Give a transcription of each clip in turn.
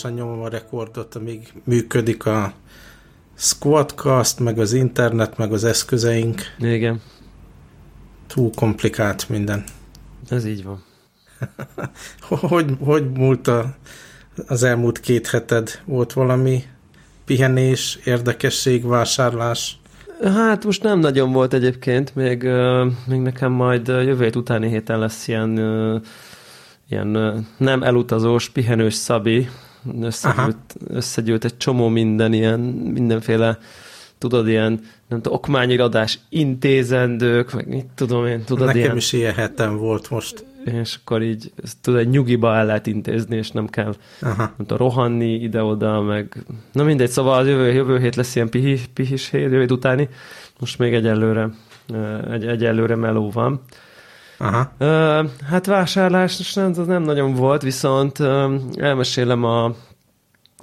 gyorsan nyomom a rekordot, amíg működik a Squadcast, meg az internet, meg az eszközeink. Igen. Túl komplikált minden. Ez így van. hogy, hogy múlt a, az elmúlt két heted? Volt valami pihenés, érdekesség, vásárlás? Hát most nem nagyon volt egyébként, még, még nekem majd jövő hét utáni héten lesz ilyen, ilyen nem elutazós, pihenős szabi, összegyűlt, összegyűlt egy csomó minden, ilyen mindenféle tudod, ilyen nem tudom, okmányiradás intézendők, meg mit tudom én, tudod, Nekem ilyen... is ilyen hetem volt most. És akkor így, tudod, egy nyugiba el lehet intézni, és nem kell Aha. nem tudom, rohanni ide-oda, meg... Na mindegy, szóval az jövő, jövő hét lesz ilyen pihis, pihis hét, jövő hét utáni. Most még egyelőre, egy, egyelőre meló van. Aha. Hát vásárlás nem, az nem nagyon volt, viszont elmesélem a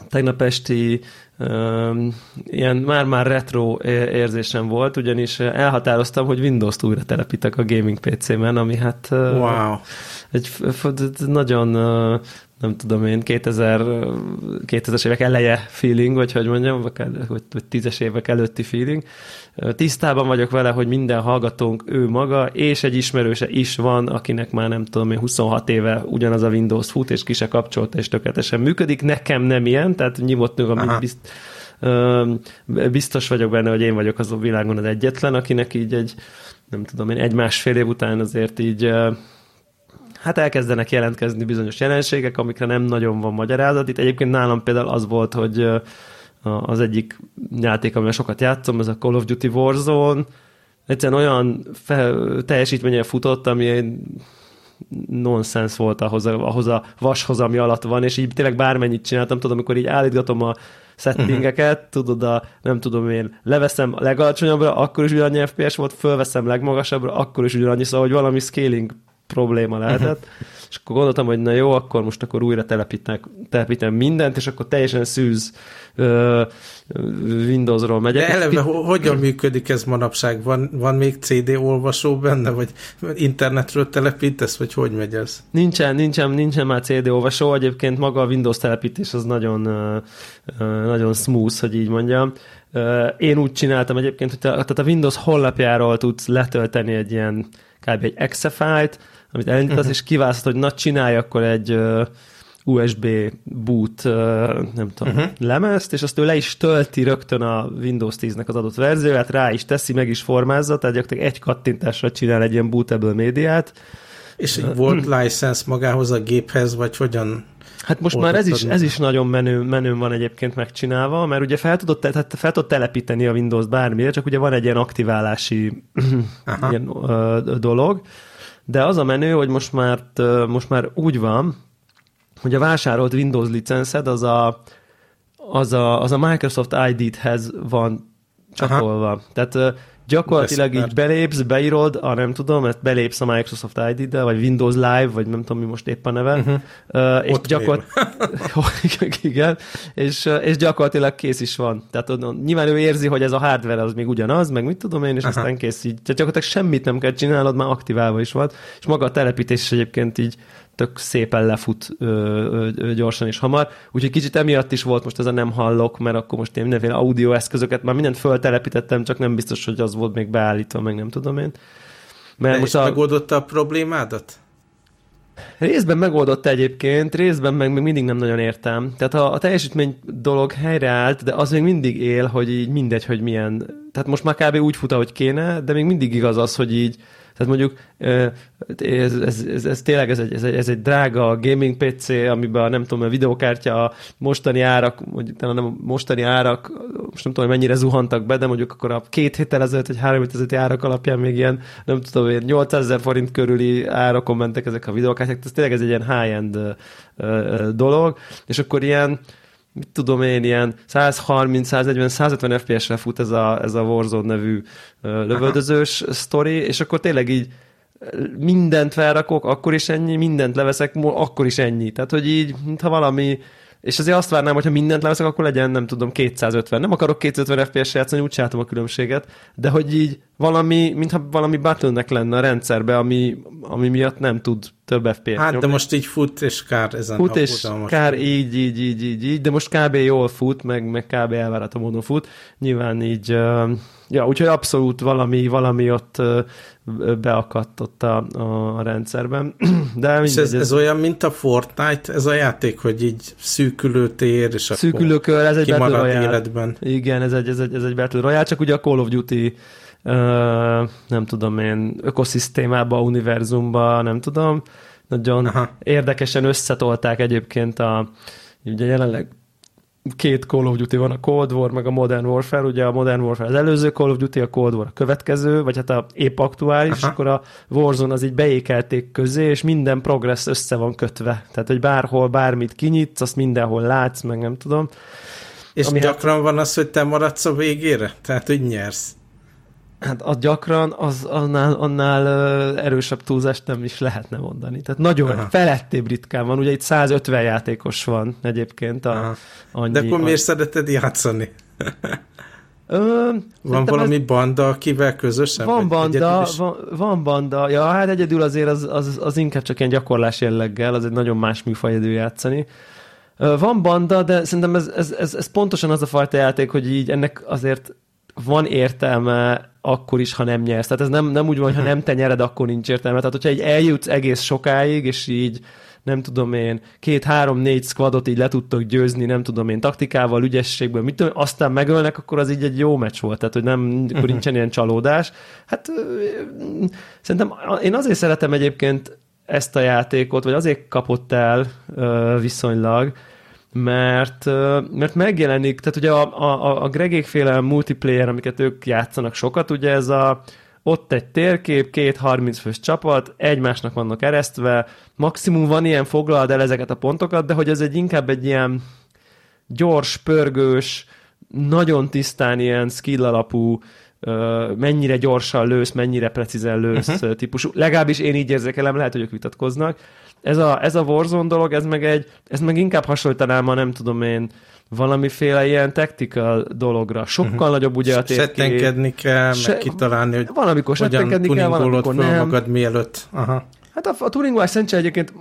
tegnap esti ilyen már-már retro érzésem volt, ugyanis elhatároztam, hogy Windows-t újra telepítek a gaming PC-men, ami hát wow. egy nagyon nem tudom én, 2000, 2000-es évek eleje feeling, vagy hogy mondjam, vagy, vagy tízes évek előtti feeling. Tisztában vagyok vele, hogy minden hallgatónk ő maga, és egy ismerőse is van, akinek már nem tudom én, 26 éve ugyanaz a Windows fut, és ki se kapcsolta, és tökéletesen működik. Nekem nem ilyen, tehát nyugodtan, amit bizt, biztos vagyok benne, hogy én vagyok az a világon az egyetlen, akinek így egy, nem tudom én, egy-másfél év után azért így hát elkezdenek jelentkezni bizonyos jelenségek, amikre nem nagyon van magyarázat. Itt egyébként nálam például az volt, hogy az egyik játék, amivel sokat játszom, ez a Call of Duty Warzone, egyszerűen olyan fel, teljesítménye futott, ami nonsens volt ahhoz a, ahhoz a vashoz, ami alatt van, és így tényleg bármennyit csináltam, tudom, amikor így állítgatom a settingeket, uh-huh. tudod, a, nem tudom én, leveszem a legalacsonyabbra, akkor is ugyanannyi FPS volt, fölveszem legmagasabbra, akkor is ugyanannyi, szóval, hogy valami scaling probléma lehetett, és akkor gondoltam, hogy na jó, akkor most akkor újra telepítem mindent, és akkor teljesen szűz uh, Windowsról megyek. De eleve hogyan működik ez manapság? Van, van még CD olvasó benne, vagy internetről telepítesz, vagy hogy megy ez? Nincsen, nincsen, nincsen már CD olvasó, egyébként maga a Windows telepítés az nagyon, nagyon smooth, hogy így mondjam. Én úgy csináltam egyébként, hogy tehát a Windows honlapjáról tudsz letölteni egy ilyen kb. egy exe fájlt, amit elindítasz, uh-huh. és kiválasztod, hogy na csinálj akkor egy USB boot, nem tudom, uh-huh. lemezt, és azt ő le is tölti rögtön a Windows 10-nek az adott verzióját, rá is teszi, meg is formázza, tehát gyakorlatilag egy kattintásra csinál egy ilyen bootable médiát. És uh, volt license magához a géphez, vagy hogyan? Hát most már ez is, ez is nagyon menő, menő van egyébként megcsinálva, mert ugye fel tudod, tehát fel tudod telepíteni a Windows bármire, csak ugye van egy ilyen aktiválási ilyen, uh, dolog, de az a menő, hogy most már, most már úgy van, hogy a vásárolt Windows licenszed az a, az a, az a Microsoft ID-hez van csatolva. Aha. Tehát gyakorlatilag így belépsz, beírod, a nem tudom, mert belépsz a Microsoft ID-del, vagy Windows Live, vagy nem tudom, mi most épp a neve. Uh-huh. Uh, és gyakor... igen, és, és gyakorlatilag kész is van. Tehát nyilván ő érzi, hogy ez a hardware az még ugyanaz, meg mit tudom én, és Aha. aztán kész így. Tehát gyakorlatilag semmit nem kell csinálnod, már aktiválva is van. És maga a telepítés is egyébként így tök szépen lefut ö, ö, gyorsan és hamar. Úgyhogy kicsit emiatt is volt most ez a nem hallok, mert akkor most én mindenféle audio eszközöket már mindent föltelepítettem, csak nem biztos, hogy az volt még beállítva, meg nem tudom én. Mert De most a... megoldotta a problémádat? Részben megoldotta egyébként, részben meg még mindig nem nagyon értem. Tehát a, a teljesítmény dolog helyreállt, de az még mindig él, hogy így mindegy, hogy milyen. Tehát most már kb. úgy fut, ahogy kéne, de még mindig igaz az, hogy így tehát mondjuk ez, ez, ez, ez tényleg ez egy, ez, egy, ez egy drága gaming PC, amiben a, nem tudom, a videókártya a mostani árak, mondjuk nem a mostani árak, most nem tudom, mennyire zuhantak be, de mondjuk akkor a két héttel ezelőtt, vagy három ezelőtti árak alapján még ilyen, nem tudom, 800 ezer forint körüli árakon mentek ezek a videókártyák, ez tényleg ez egy ilyen high-end dolog, és akkor ilyen mit tudom én, ilyen 130, 140, 150 FPS-re fut ez a, ez a Warzone nevű lövöldözős sztori, és akkor tényleg így mindent felrakok, akkor is ennyi, mindent leveszek, akkor is ennyi. Tehát, hogy így, mintha valami, és azért azt várnám, hogy ha mindent leveszek, akkor legyen, nem tudom, 250. Nem akarok 250 FPS-re játszani, úgy csináltam a különbséget, de hogy így valami, mintha valami bottleneck lenne a rendszerbe, ami, ami miatt nem tud több FPS Hát, nyomni. de most így fut, és kár ezen Fut, és kár így, így, így, így, így, de most kb. jól fut, meg, meg kb. elvárható módon fut. Nyilván így, ja, úgyhogy abszolút valami, valami ott beakadt ott a, a, rendszerben. De és ez, ez, ez, olyan, mint a Fortnite, ez a játék, hogy így szűkülő tér, és Szűkülőkör, ez egy Battle Royale. életben. Igen, ez egy, ez egy, ez egy Battle Royale, csak ugye a Call of Duty nem tudom én, ökoszisztémába, univerzumba, nem tudom. Nagyon Aha. érdekesen összetolták egyébként a, ugye jelenleg két Call of Duty van, a Cold War, meg a Modern Warfare, ugye a Modern Warfare az előző Call of Duty, a Cold War a következő, vagy hát a épp aktuális, Aha. akkor a Warzone az így beékelték közé, és minden progress össze van kötve. Tehát, hogy bárhol bármit kinyitsz, azt mindenhol látsz, meg nem tudom. És Ami gyakran hát... van az, hogy te maradsz a végére? Tehát, hogy nyersz? Hát az gyakran, az annál, annál erősebb túlzást nem is lehetne mondani. Tehát nagyon Aha. felettébb ritkán van. Ugye itt 150 játékos van egyébként. A, annyi, De akkor a... miért szereted játszani? Ö, van valami ez... banda, akivel közösen? Van banda, van, van banda. Ja, hát egyedül azért az, az, az inkább csak ilyen gyakorlás jelleggel, az egy nagyon más műfaj egyedül játszani. Van banda, de szerintem ez, ez, ez, ez pontosan az a fajta játék, hogy így ennek azért van értelme akkor is, ha nem nyersz. Tehát ez nem, nem úgy van, ha nem te nyered, akkor nincs értelme. Tehát, hogyha egy eljutsz egész sokáig, és így nem tudom én, két, három, négy squadot így le tudtok győzni, nem tudom én, taktikával, ügyességből, mit tudom, aztán megölnek, akkor az így egy jó meccs volt, tehát hogy nem, akkor nincsen ilyen csalódás. Hát szerintem én azért szeretem egyébként ezt a játékot, vagy azért kapott el viszonylag, mert, mert megjelenik, tehát ugye a, a, a Gregékféle multiplayer, amiket ők játszanak sokat, ugye ez a ott egy térkép, két 30 fős csapat, egymásnak vannak eresztve, maximum van ilyen, foglald el ezeket a pontokat, de hogy ez egy inkább egy ilyen gyors, pörgős, nagyon tisztán ilyen skill alapú, mennyire gyorsan lősz, mennyire precízen lősz uh-huh. típusú. Legalábbis én így érzékelem, lehet, hogy ők vitatkoznak ez a, ez a Warzone dolog, ez meg egy, ez meg inkább hasonlítanám a nem tudom én, valamiféle ilyen tactical dologra. Sokkal uh-huh. nagyobb ugye a térkép. Settenkedni kell, Se, meg kitalálni, hogy van, amikor settenkedni kell, van, amikor nem. magad mielőtt. Aha. Hát a, a Turing License egyébként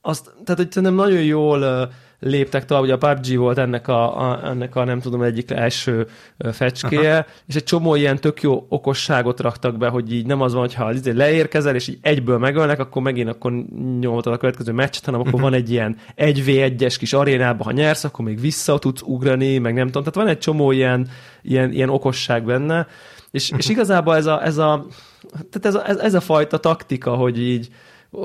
azt, tehát hogy szerintem nagyon jól uh, léptek tovább, ugye a PUBG volt ennek a, a, ennek a nem tudom, egyik első fecskéje, Aha. és egy csomó ilyen tök jó okosságot raktak be, hogy így nem az van, hogyha izé leérkezel, és így egyből megölnek, akkor megint akkor nyomhatod a következő meccset, hanem akkor van egy ilyen 1v1-es kis arénában, ha nyersz, akkor még vissza tudsz ugrani, meg nem tudom, tehát van egy csomó ilyen, ilyen, ilyen okosság benne, és, és igazából ez a, ez a, tehát ez a, ez a fajta taktika, hogy így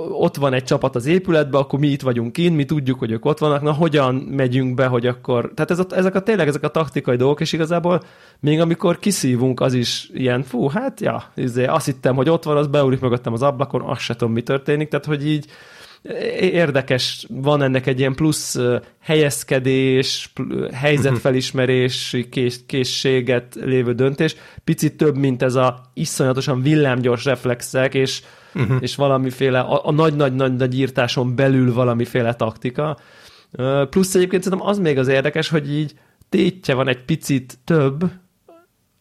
ott van egy csapat az épületben, akkor mi itt vagyunk kint, mi tudjuk, hogy ők ott vannak, na hogyan megyünk be, hogy akkor... Tehát ez a, ezek a tényleg ezek a taktikai dolgok, és igazából még amikor kiszívunk, az is ilyen, fú, hát ja, izé, azt hittem, hogy ott van, az beúrik mögöttem az ablakon, azt se tudom, mi történik, tehát hogy így érdekes, van ennek egy ilyen plusz helyezkedés, helyzetfelismerés kész, készséget lévő döntés, picit több, mint ez a iszonyatosan villámgyors reflexek, és, uh-huh. és valamiféle, a nagy-nagy-nagy írtáson belül valamiféle taktika. Plusz egyébként szerintem az még az érdekes, hogy így tétje van egy picit több,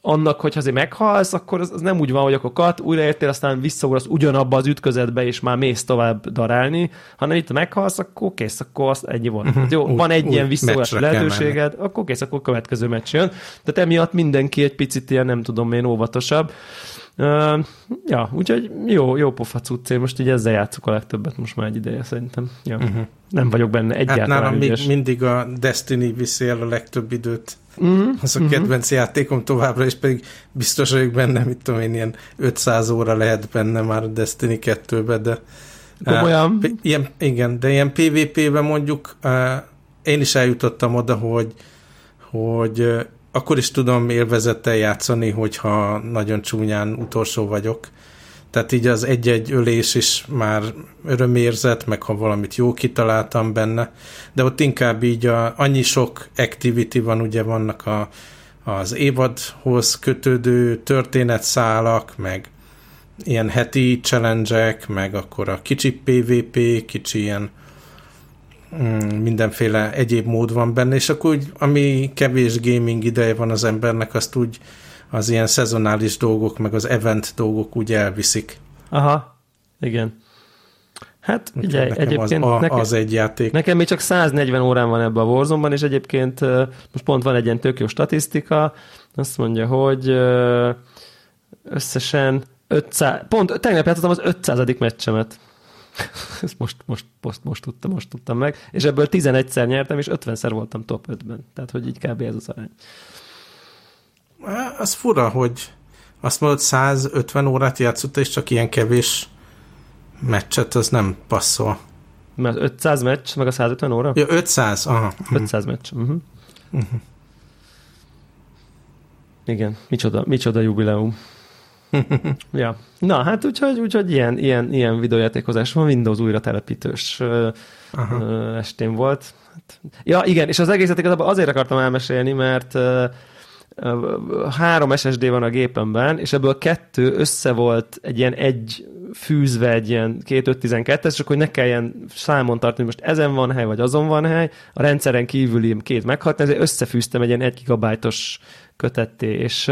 annak, hogy azért meghalsz, akkor az, az nem úgy van, hogy akkor kat, újraértél, aztán visszaugrasz ugyanabba az ütközetbe, és már mész tovább darálni, hanem itt meghalsz, akkor kész, akkor az ennyi volt. Uh-huh. Jó, van egy úgy, ilyen visszaugrási lehetőséged, akkor kész, akkor következő meccs jön. Tehát emiatt mindenki egy picit ilyen, nem tudom én, óvatosabb. Uh, ja, úgyhogy jó, jó pofa cucc, én most így ezzel játszok a legtöbbet most már egy ideje szerintem. Ja. Uh-huh. Nem vagyok benne egyáltalán hát nálam még mindig a Destiny viszi el a legtöbb időt. Uh-huh. Az a uh-huh. kedvenc játékom továbbra, és pedig biztos vagyok benne, mit tudom én, ilyen 500 óra lehet benne már a Destiny 2-be, de Komolyan? Uh, ilyen, igen, de ilyen PvP-ben mondjuk uh, én is eljutottam oda, hogy hogy uh, akkor is tudom élvezettel játszani, hogyha nagyon csúnyán utolsó vagyok. Tehát így az egy-egy ölés is már örömérzet, meg ha valamit jó kitaláltam benne, de ott inkább így a, annyi sok activity van, ugye vannak a, az évadhoz kötődő történetszálak, meg ilyen heti challenge meg akkor a kicsi PvP, kicsi ilyen mindenféle egyéb mód van benne, és akkor úgy, ami kevés gaming ideje van az embernek, azt úgy az ilyen szezonális dolgok, meg az event dolgok úgy elviszik. Aha, igen. Hát ugye egyébként az, a, nekem, az egy játék. Nekem még csak 140 órán van ebbe a warzone és egyébként most pont van egy ilyen tök jó statisztika, azt mondja, hogy összesen 500, pont tegnap játszottam az 500. meccsemet. Ezt most, most, most, most, tudtam, most tudtam meg. És ebből 11-szer nyertem, és 50-szer voltam top 5-ben. Tehát, hogy így kb. ez az arány. Az fura, hogy azt mondod, 150 órát játszott, és csak ilyen kevés meccset, az nem passzol. Mert 500 meccs, meg a 150 óra? Ja, 500, aha. 500 meccs. Uh-huh. Uh-huh. Igen, micsoda, micsoda jubileum. ja. Na, hát úgyhogy, úgyhogy ilyen, ilyen, ilyen videójátékozás van, Windows újra telepítős Aha. estén volt. Hát, ja, igen, és az egészet igazából azért akartam elmesélni, mert három SSD van a gépemben, és ebből kettő össze volt egy ilyen egy fűzve egy ilyen 2512 es csak hogy ne kelljen számon tartani, hogy most ezen van hely, vagy azon van hely, a rendszeren kívüli két meghat, ezért összefűztem egy ilyen 1 gigabájtos kötetté, és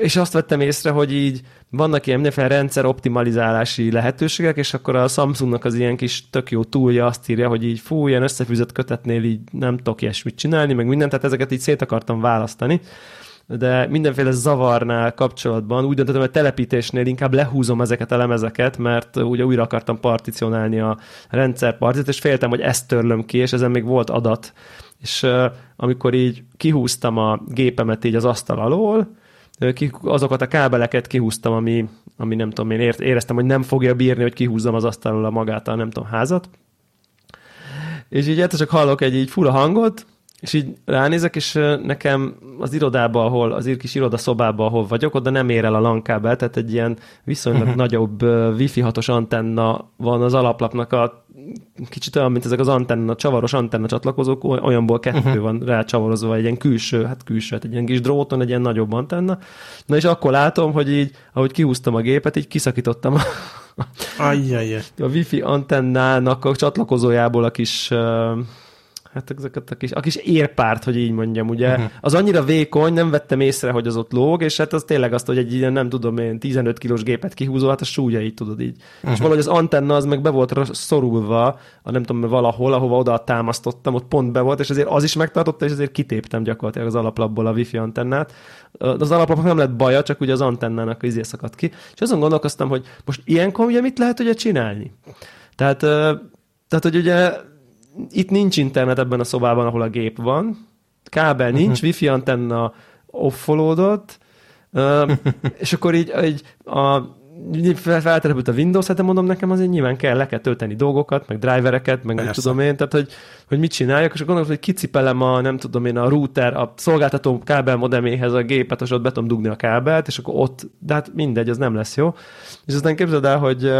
és azt vettem észre, hogy így vannak ilyen mindenféle rendszer optimalizálási lehetőségek, és akkor a Samsungnak az ilyen kis tök jó túlja azt írja, hogy így fú, ilyen összefűzött kötetnél így nem tudok ilyesmit csinálni, meg mindent, tehát ezeket így szét akartam választani de mindenféle zavarnál kapcsolatban úgy döntöttem, hogy telepítésnél inkább lehúzom ezeket a lemezeket, mert ugye újra akartam particionálni a rendszerpartit, és féltem, hogy ezt törlöm ki, és ezen még volt adat. És uh, amikor így kihúztam a gépemet így az asztal alól, azokat a kábeleket kihúztam, ami, ami nem tudom, én éreztem, hogy nem fogja bírni, hogy kihúzzam az asztalról magát a nem tudom, házat. És így egyszer csak hallok egy így fura hangot, és így ránézek, és nekem az irodában, ahol, az kis irodaszobában, ahol vagyok, oda nem ér el a lankábel, tehát egy ilyen viszonylag uh-huh. nagyobb wifi hatos antenna van az alaplapnak a kicsit olyan, mint ezek az antenna, csavaros antenna csatlakozók, olyanból kettő uh-huh. van rá csavarozva, egy ilyen külső, hát külső, hát egy ilyen kis dróton, egy ilyen nagyobb antenna. Na és akkor látom, hogy így, ahogy kihúztam a gépet, így kiszakítottam a, Ajjajjaj. a wifi antennának a csatlakozójából a kis Hát ezeket a kis, a kis érpárt, hogy így mondjam, ugye, uh-huh. az annyira vékony, nem vettem észre, hogy az ott lóg, és hát az tényleg azt, hogy egy ilyen, nem tudom én, 15 kilós gépet kihúzó, hát a súlya így tudod így. Uh-huh. És valahogy az antenna az meg be volt szorulva, a nem tudom, valahol, ahova oda támasztottam, ott pont be volt, és azért az is megtartotta, és azért kitéptem gyakorlatilag az alaplapból a wifi antennát. Az alaplapnak nem lett baja, csak ugye az antennának izé szakadt ki. És azon gondolkoztam, hogy most ilyenkor ugye mit lehet ugye csinálni? Tehát, tehát hogy ugye itt nincs internet ebben a szobában, ahol a gép van, kábel nincs, uh-huh. wifi antenna offolódott, uh, és akkor így, így a feltelepült a Windows, hát mondom, nekem azért nyilván kell, le kell tölteni dolgokat, meg drivereket, meg nem tudom én, tehát hogy, hogy mit csináljak, és akkor gondolom, hogy kicipelem a, nem tudom én, a router, a szolgáltató kábel modeméhez a gépet, és ott be tudom dugni a kábelt, és akkor ott, de hát mindegy, az nem lesz jó. És aztán képzeld el, hogy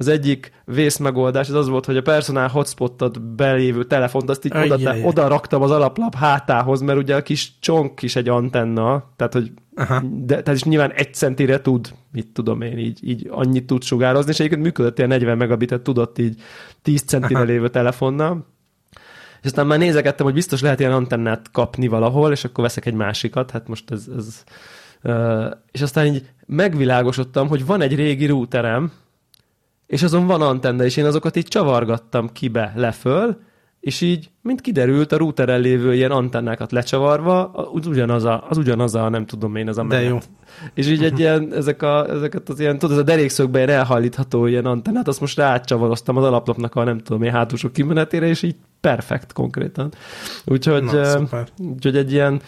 az egyik vészmegoldás az az volt, hogy a personál hotspotot belévő telefont, azt így oda, oda raktam az alaplap hátához, mert ugye a kis csonk is egy antenna, tehát hogy de, tehát is nyilván egy centire tud, mit tudom én, így, így annyit tud sugározni, és egyébként működött ilyen 40 megabitet tudott így 10 centire lévő telefonnal. És aztán már nézegettem, hogy biztos lehet ilyen antennát kapni valahol, és akkor veszek egy másikat, hát most ez, ez uh, és aztán így megvilágosodtam, hogy van egy régi routerem, és azon van antenna, és én azokat így csavargattam kibe leföl, és így, mint kiderült, a routeren lévő ilyen antennákat lecsavarva, az ugyanaz a, az ugyanaz a nem tudom én, az a menet. De jó. És így egy ilyen, ezek a, ezeket az ilyen, tudod, ez a derékszögben ilyen elhallítható ilyen antennát, azt most rácsavaroztam az alaplapnak a nem tudom én hátulsó kimenetére, és így perfekt konkrétan. Úgyhogy, Na, úgyhogy egy ilyen,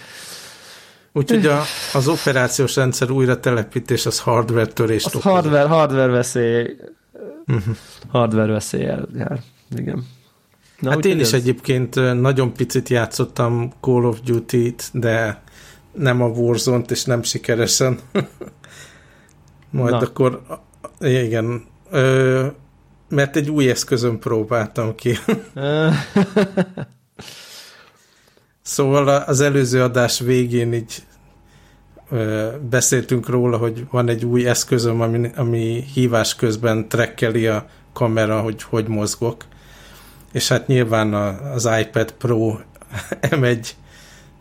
Úgyhogy a, az operációs rendszer újra telepítés az hardware törést az hardware, hardware veszély uh-huh. hardware veszélyel jár. Igen. Na, hát én is ez... egyébként nagyon picit játszottam Call of Duty-t, de nem a Warzone-t, és nem sikeresen. Majd Na. akkor, igen, ö, mert egy új eszközön próbáltam ki. szóval az előző adás végén így beszéltünk róla, hogy van egy új eszközöm, ami, ami hívás közben trekkeli a kamera, hogy hogy mozgok. És hát nyilván az iPad Pro M1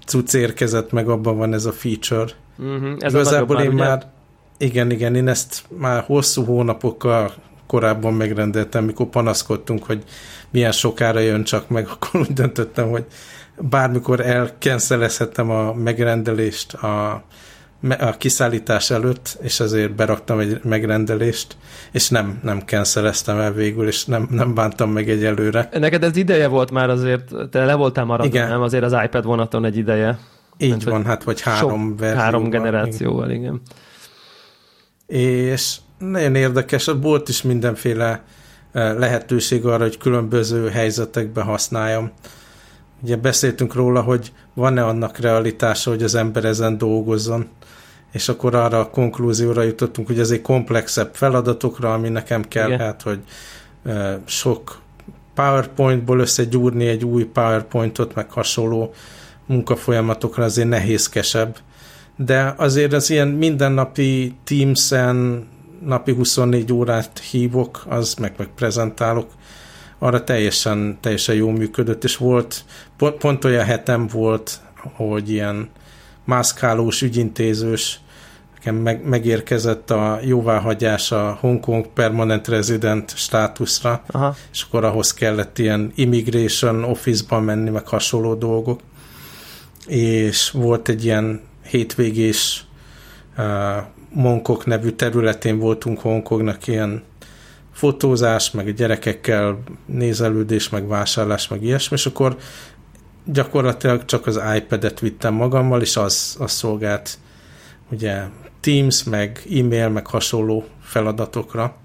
cucc érkezett, meg abban van ez a feature. Uh-huh. Ez Igazából a én már, már, igen, igen, én ezt már hosszú hónapokkal korábban megrendeltem, mikor panaszkodtunk, hogy milyen sokára jön csak meg, akkor úgy döntöttem, hogy bármikor elkenszelezhetem a megrendelést a, a kiszállítás előtt, és ezért beraktam egy megrendelést, és nem, nem canceleztem el végül, és nem, nem bántam meg egyelőre. Neked ez ideje volt már azért, te le voltál maradva, Igen. nem? Azért az iPad vonaton egy ideje. Így Mert van, hát vagy három verzióval. három generációval, igen. És nagyon érdekes, volt is mindenféle eh, lehetőség arra, hogy különböző helyzetekben használjam. Ugye beszéltünk róla, hogy van-e annak realitása, hogy az ember ezen dolgozzon, és akkor arra a konklúzióra jutottunk, hogy ez egy komplexebb feladatokra, ami nekem kell, Igen. hát, hogy eh, sok PowerPointból összegyúrni egy új PowerPointot, meg hasonló munkafolyamatokra azért nehézkesebb. De azért az ilyen mindennapi Teams-en napi 24 órát hívok, az meg, meg prezentálok, arra teljesen, teljesen jó működött, és volt, pont, pont olyan hetem volt, hogy ilyen mászkálós, ügyintézős, nekem meg, megérkezett a jóváhagyás a Hongkong Permanent Resident státuszra, Aha. és akkor ahhoz kellett ilyen immigration office-ba menni, meg hasonló dolgok. És volt egy ilyen hétvégés uh, Monkok nevű területén voltunk Hongkongnak ilyen fotózás, meg gyerekekkel nézelődés, meg vásárlás, meg ilyesmi, és akkor gyakorlatilag csak az iPad-et vittem magammal, és az, az szolgált ugye Teams, meg e-mail, meg hasonló feladatokra.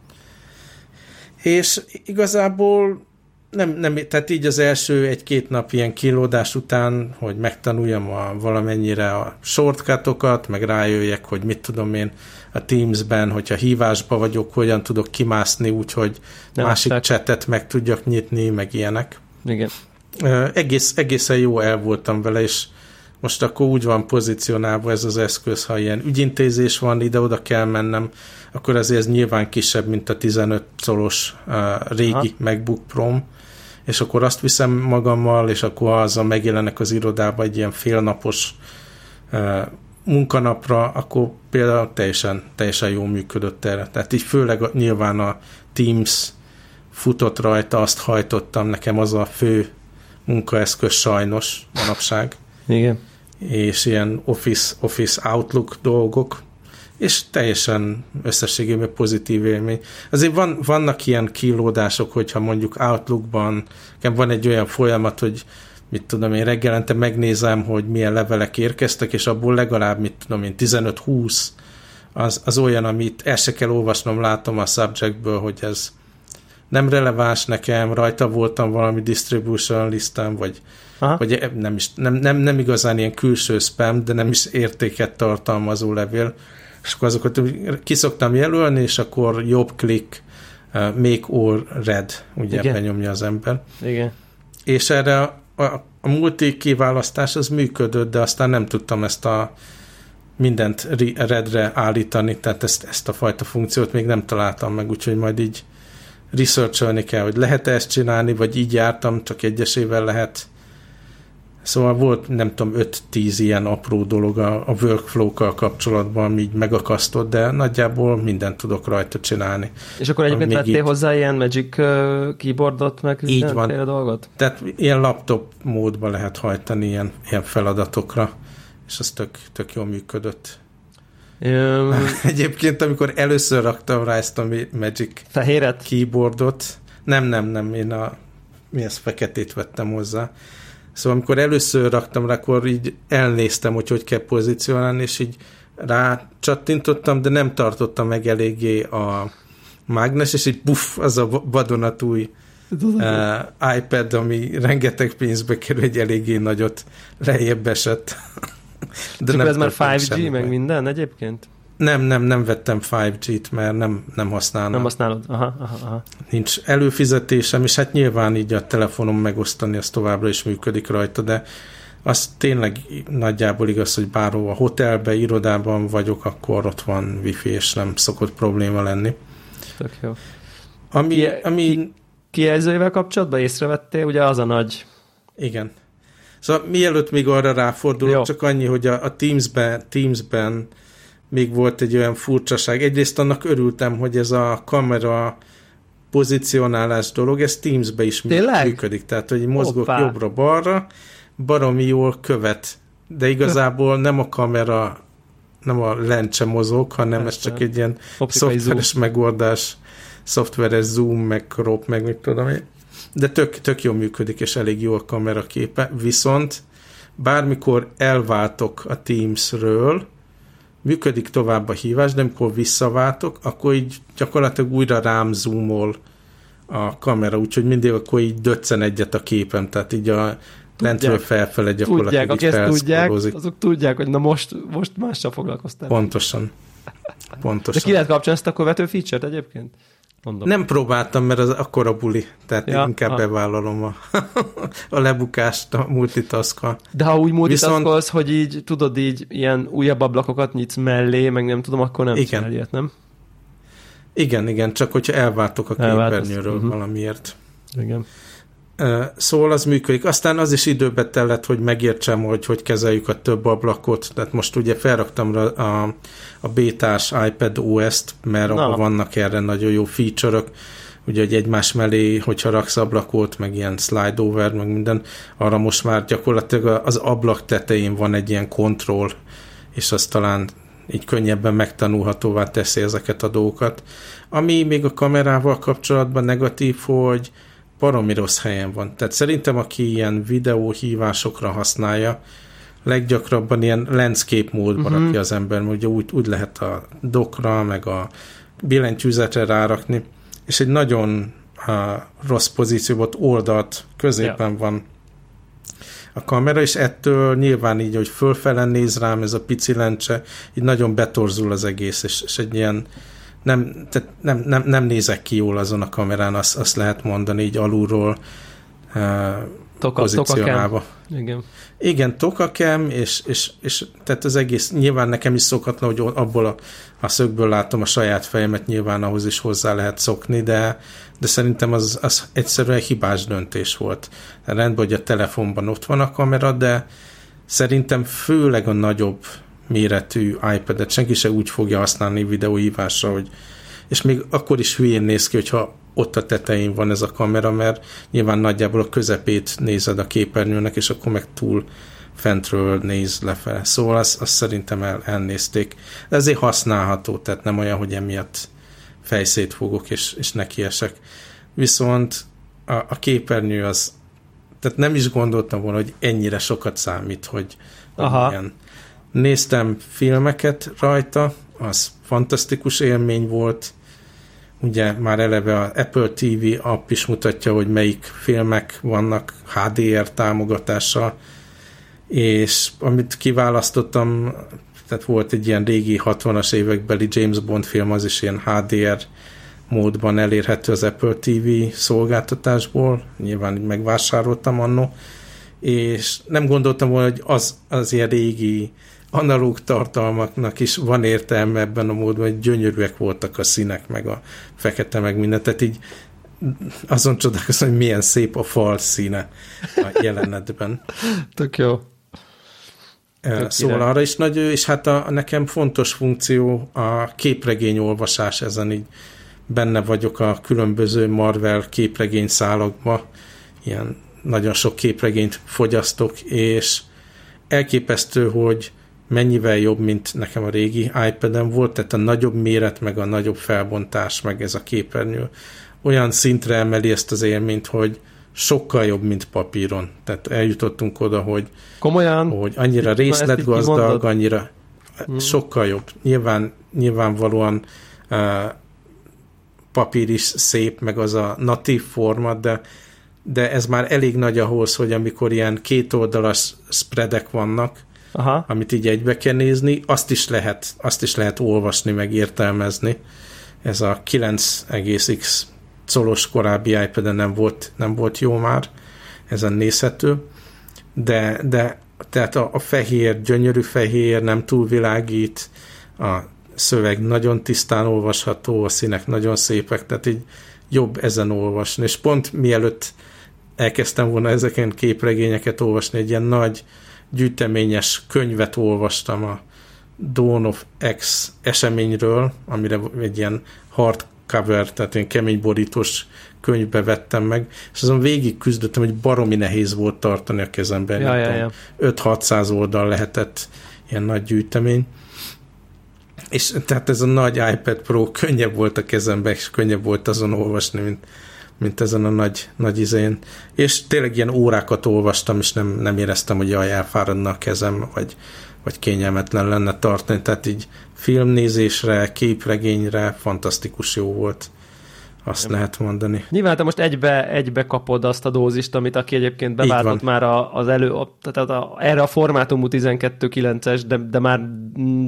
És igazából nem, nem, tehát így az első egy-két nap ilyen kilódás után, hogy megtanuljam a, valamennyire a shortcutokat, meg rájöjjek, hogy mit tudom én a Teams-ben, hogyha hívásba vagyok, hogyan tudok kimászni úgy, hogy Nem másik látták. csetet meg tudjak nyitni, meg ilyenek. Igen. Egész, egészen jó el voltam vele, és most akkor úgy van pozícionálva ez az eszköz, ha ilyen ügyintézés van, ide-oda kell mennem, akkor azért ez nyilván kisebb, mint a 15 colos uh, régi Aha. Aha. MacBook Pro, és akkor azt viszem magammal, és akkor azzal megjelenek az irodába egy ilyen félnapos uh, munkanapra, akkor például teljesen, teljesen jól működött erre. Tehát így főleg nyilván a Teams futott rajta, azt hajtottam, nekem az a fő munkaeszköz sajnos manapság, Igen. és ilyen Office, Office Outlook dolgok, és teljesen összességében pozitív élmény. Azért van, vannak ilyen kilódások, hogyha mondjuk Outlookban nekem van egy olyan folyamat, hogy mit tudom én, reggelente megnézem, hogy milyen levelek érkeztek, és abból legalább, mit tudom én, 15-20 az, az olyan, amit el se kell olvasnom, látom a subjectből, hogy ez nem releváns nekem, rajta voltam valami distribution listán, vagy, Aha. vagy nem, is, nem, nem, nem igazán ilyen külső spam, de nem is értéket tartalmazó levél, és akkor azokat kiszoktam jelölni, és akkor jobb klik, uh, make all red, ugye Igen. benyomja az ember. Igen. És erre a, multi kiválasztás az működött, de aztán nem tudtam ezt a mindent redre állítani, tehát ezt, ezt a fajta funkciót még nem találtam meg, úgyhogy majd így researcholni kell, hogy lehet-e ezt csinálni, vagy így jártam, csak egyesével lehet. Szóval volt, nem tudom, 5-10 ilyen apró dolog a, a workflow-kkal kapcsolatban, ami így megakasztott, de nagyjából mindent tudok rajta csinálni. És akkor egyébként vettél itt- hozzá ilyen Magic keyboardot, meg Így van. mindenféle dolgot? Tehát ilyen laptop módba lehet hajtani ilyen, ilyen feladatokra, és az tök, tök jól működött. Um, Egyébként, amikor először raktam rá ezt a Magic fehéret? keyboardot, nem, nem, nem, én a mi ez feketét vettem hozzá. Szóval amikor először raktam rá, akkor így elnéztem, hogy hogy kell pozícionálni, és így rá csattintottam, de nem tartotta meg eléggé a mágnes, és így puff, az a vadonatúj uh, iPad, ami rengeteg pénzbe kerül, egy eléggé nagyot lejjebb esett. De nem ez már történt 5G, semmi meg minden egyébként? Nem, nem, nem vettem 5G-t, mert nem, nem használom. Nem használod? Aha, aha, aha. Nincs előfizetésem, és hát nyilván így a telefonom megosztani, az továbbra is működik rajta, de az tényleg nagyjából igaz, hogy bárhol a hotelbe, irodában vagyok, akkor ott van wifi, és nem szokott probléma lenni. Tök jó. Ami, Ki- ami Kijelzőjével kapcsolatban észrevettél, ugye az a nagy... igen. Szóval mielőtt még arra ráfordulok, Jó. csak annyi, hogy a, a Teams-ben, Teams-ben még volt egy olyan furcsaság. Egyrészt annak örültem, hogy ez a kamera pozícionálás dolog, ez Teams-be is Tényleg? működik. Tehát, hogy mozgok jobbra-balra, baromi jól követ. De igazából nem a kamera, nem a lencse mozog, hanem Persze. ez csak egy ilyen Optikai szoftveres zoom. megoldás, szoftveres zoom, meg crop, meg mit tudom én. De tök, tök jól működik, és elég jó a kamera képe. Viszont bármikor elváltok a Teams-ről, működik tovább a hívás, de amikor visszaváltok, akkor így gyakorlatilag újra rám zoomol a kamera, úgyhogy mindig akkor így döccen egyet a képen, tehát így a lentről felfele gyakorlatilag tudják, így tudják, azok tudják, hogy na most, most mással foglalkoztál. Pontosan. Pontosan. De ki lehet kapcsolni ezt a követő feature-t egyébként? Mondom. Nem próbáltam, mert az akkora buli, tehát ja, inkább ha. bevállalom a, a lebukást a multitaska. De ha úgy multitaskolsz, Viszont... hogy így tudod így ilyen újabb ablakokat nyitsz mellé, meg nem tudom, akkor nem igen. ilyet, nem? Igen, igen, csak hogyha elváltok a képernyőről uh-huh. valamiért. Igen. Szóval az működik. Aztán az is időbe tellett, hogy megértsem, hogy hogy kezeljük a több ablakot. Tehát most ugye felraktam a, a bétás iPad OS-t, mert Na. vannak erre nagyon jó feature-ök. Ugye, hogy egymás mellé, hogyha raksz ablakot, meg ilyen slide over, meg minden, arra most már gyakorlatilag az ablak tetején van egy ilyen kontroll, és az talán így könnyebben megtanulhatóvá teszi ezeket a dolgokat. Ami még a kamerával kapcsolatban negatív, hogy baromi rossz helyen van. Tehát szerintem, aki ilyen videóhívásokra használja, leggyakrabban ilyen landscape módban uh-huh. rakja az ember, mert ugye úgy, úgy lehet a dokra, meg a billentyűzetre rárakni, és egy nagyon uh, rossz pozícióban oldalt középen yeah. van a kamera, és ettől nyilván így, hogy fölfele néz rám ez a pici lencse, így nagyon betorzul az egész, és, és egy ilyen nem, tehát nem, nem, nem nézek ki jól azon a kamerán, azt, azt lehet mondani így alulról uh, Toka, pozícionálva. Tokakem. Igen. Igen, tokakem, és, és, és tehát az egész, nyilván nekem is szokatlan, hogy abból a, a szögből látom a saját fejemet, nyilván ahhoz is hozzá lehet szokni, de, de szerintem az, az egyszerűen hibás döntés volt. Rendben, hogy a telefonban ott van a kamera, de szerintem főleg a nagyobb méretű iPad-et senki se úgy fogja használni videóhívásra, hogy és még akkor is hülyén néz ki, hogyha ott a tetején van ez a kamera, mert nyilván nagyjából a közepét nézed a képernyőnek, és akkor meg túl fentről néz lefelé. Szóval azt, azt szerintem el, elnézték. Ezért használható, tehát nem olyan, hogy emiatt fejszét fogok, és, és nekiesek. Viszont a, a képernyő az, tehát nem is gondoltam volna, hogy ennyire sokat számít, hogy, Aha. ilyen Néztem filmeket rajta, az fantasztikus élmény volt. Ugye már eleve a Apple TV app is mutatja, hogy melyik filmek vannak HDR támogatással, és amit kiválasztottam, tehát volt egy ilyen régi 60-as évekbeli James Bond film, az is ilyen HDR módban elérhető az Apple TV szolgáltatásból, nyilván megvásároltam annó, és nem gondoltam volna, hogy az, az ilyen régi analóg tartalmaknak is van értelme ebben a módban, hogy gyönyörűek voltak a színek, meg a fekete, meg minden. Tehát így azon csodálkozom, hogy milyen szép a fal színe a jelenetben. Tök jó. Tök szóval arra is nagy, és hát a, a nekem fontos funkció a képregény olvasás, ezen így benne vagyok a különböző Marvel képregény szálakba, ilyen nagyon sok képregényt fogyasztok, és elképesztő, hogy mennyivel jobb, mint nekem a régi iPad-en volt, tehát a nagyobb méret, meg a nagyobb felbontás, meg ez a képernyő olyan szintre emeli ezt az élményt, hogy sokkal jobb, mint papíron. Tehát eljutottunk oda, hogy, Komolyan? hogy annyira részletgazdag, annyira hmm. sokkal jobb. Nyilván, nyilvánvalóan uh, papír is szép, meg az a natív forma, de de ez már elég nagy ahhoz, hogy amikor ilyen kétoldalas spreadek vannak, Aha. amit így egybe kell nézni, azt is lehet, azt is lehet olvasni, meg értelmezni. Ez a 9,x colos korábbi ipad nem volt, nem volt jó már, ezen nézhető, de, de tehát a, a fehér, gyönyörű fehér, nem túl világít, a szöveg nagyon tisztán olvasható, a színek nagyon szépek, tehát így jobb ezen olvasni, és pont mielőtt elkezdtem volna ezeken képregényeket olvasni, egy ilyen nagy gyűjteményes könyvet olvastam a Dawn of X eseményről, amire egy ilyen hardcover, tehát ilyen kemény borítós könyvbe vettem meg, és azon végig küzdöttem, hogy baromi nehéz volt tartani a kezemben. Ja, ja, ja. 5-600 oldal lehetett ilyen nagy gyűjtemény. És tehát ez a nagy iPad Pro könnyebb volt a kezembe, és könnyebb volt azon olvasni, mint, mint ezen a nagy, nagy izén. És tényleg ilyen órákat olvastam, és nem, nem éreztem, hogy jaj, elfáradna a kezem, vagy, vagy kényelmetlen lenne tartani. Tehát így filmnézésre, képregényre fantasztikus jó volt. Azt Nem. lehet mondani. Nyilván te most egybe, egybe kapod azt a dózist, amit aki egyébként beváltott már a, az elő, tehát a, a, erre a formátumú 12.9-es, de, de, már,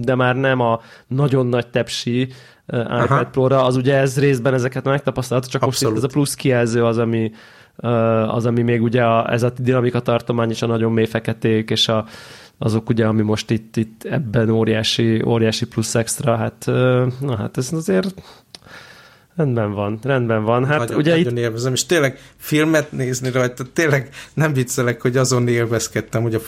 de már nem a nagyon nagy tepsi uh, iPad Aha. Pro-ra, az ugye ez részben ezeket megtapasztalt, csak Abszolút. most itt ez a plusz kijelző az, ami, az, ami még ugye a, ez a dinamika tartomány és a nagyon mély feketék, és a, azok ugye, ami most itt, itt ebben óriási, óriási plusz extra, hát, na hát ez azért Rendben van, rendben van. Hát nagyon, ugye nagyon itt... élvezem, és tényleg filmet nézni rajta, tényleg nem viccelek, hogy azon élvezkedtem, hogy a,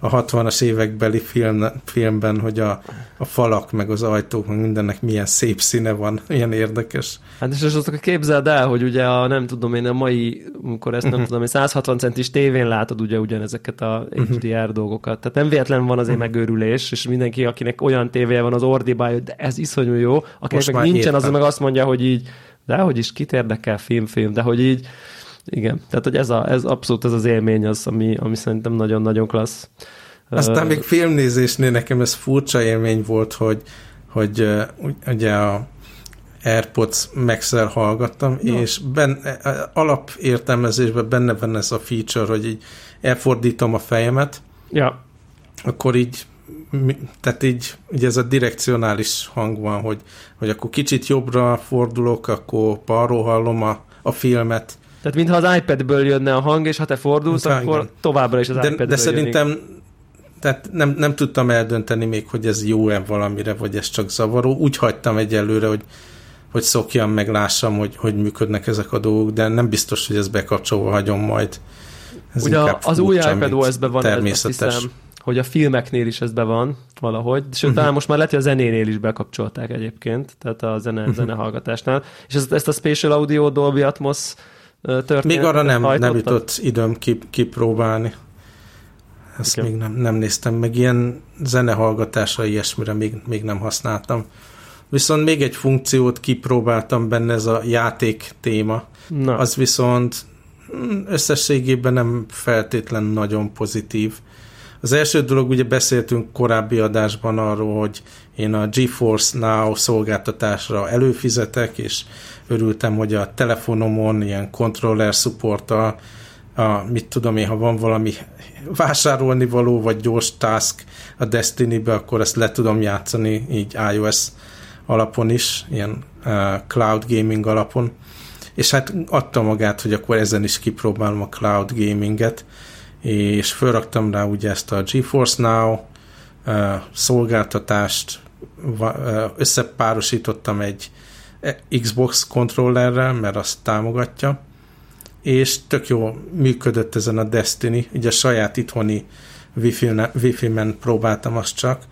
a 60-as évekbeli film, filmben, hogy a, a falak, meg az ajtók, meg mindennek milyen szép színe van, milyen érdekes. Hát és azok képzeld el, hogy ugye a nem tudom én a mai, amikor ezt nem uh-huh. tudom, 160 centis tévén látod ugye ugyanezeket a HDR uh-huh. dolgokat. Tehát nem véletlen van azért uh-huh. megőrülés, és mindenki, akinek olyan tévéje van, az ordibája, hogy de ez iszonyú jó, akinek meg nincsen, az meg azt mondja, hogy így, de hogy is kit érdekel film, film, de hogy így, igen, tehát hogy ez, a, ez abszolút ez az élmény az, ami, ami szerintem nagyon-nagyon klassz. Aztán még filmnézésnél nekem ez furcsa élmény volt, hogy, hogy ugye a AirPods max hallgattam, no. és ben, alapértelmezésben benne van ez a feature, hogy így elfordítom a fejemet, ja. akkor így tehát így ugye ez a direkcionális hang van, hogy, hogy akkor kicsit jobbra fordulok, akkor balról hallom a, a filmet. Tehát mintha az iPad-ből jönne a hang, és ha te fordulsz, Há, akkor igen. továbbra is az de, iPad-ből De szerintem tehát nem, nem tudtam eldönteni még, hogy ez jó-e valamire, vagy ez csak zavaró. Úgy hagytam egyelőre, hogy, hogy szokjam, meg lássam, hogy, hogy működnek ezek a dolgok, de nem biztos, hogy ez bekapcsolva hagyom majd. Ez Ugye az új iPad OS-ben van természetes. Ez, hiszem, hogy a filmeknél is ez be van valahogy, sőt, uh-huh. most már lehet, hogy a zenénél is bekapcsolták egyébként, tehát a zene, uh-huh. zenehallgatásnál. És ezt, ezt a Spatial Audio Dolby Atmos történet. Még arra nem, nem jutott időm kip, kipróbálni. Ezt okay. még nem, nem néztem meg. Ilyen zenehallgatásra, ilyesmire még, még nem használtam. Viszont még egy funkciót kipróbáltam benne, ez a játék téma. Na. Az viszont hm, összességében nem feltétlen nagyon pozitív. Az első dolog, ugye beszéltünk korábbi adásban arról, hogy én a GeForce Now szolgáltatásra előfizetek, és örültem, hogy a telefonomon ilyen controller supporttal, a, mit tudom én, ha van valami vásárolni való, vagy gyors task a Destiny-be, akkor ezt le tudom játszani így iOS alapon is, ilyen uh, cloud gaming alapon. És hát adta magát, hogy akkor ezen is kipróbálom a cloud gaminget, és felraktam rá ugye ezt a GeForce Now szolgáltatást, összepárosítottam egy Xbox kontrollerrel, mert azt támogatja, és tök jó működött ezen a Destiny, ugye a saját itthoni Wi-Fi-men próbáltam azt csak,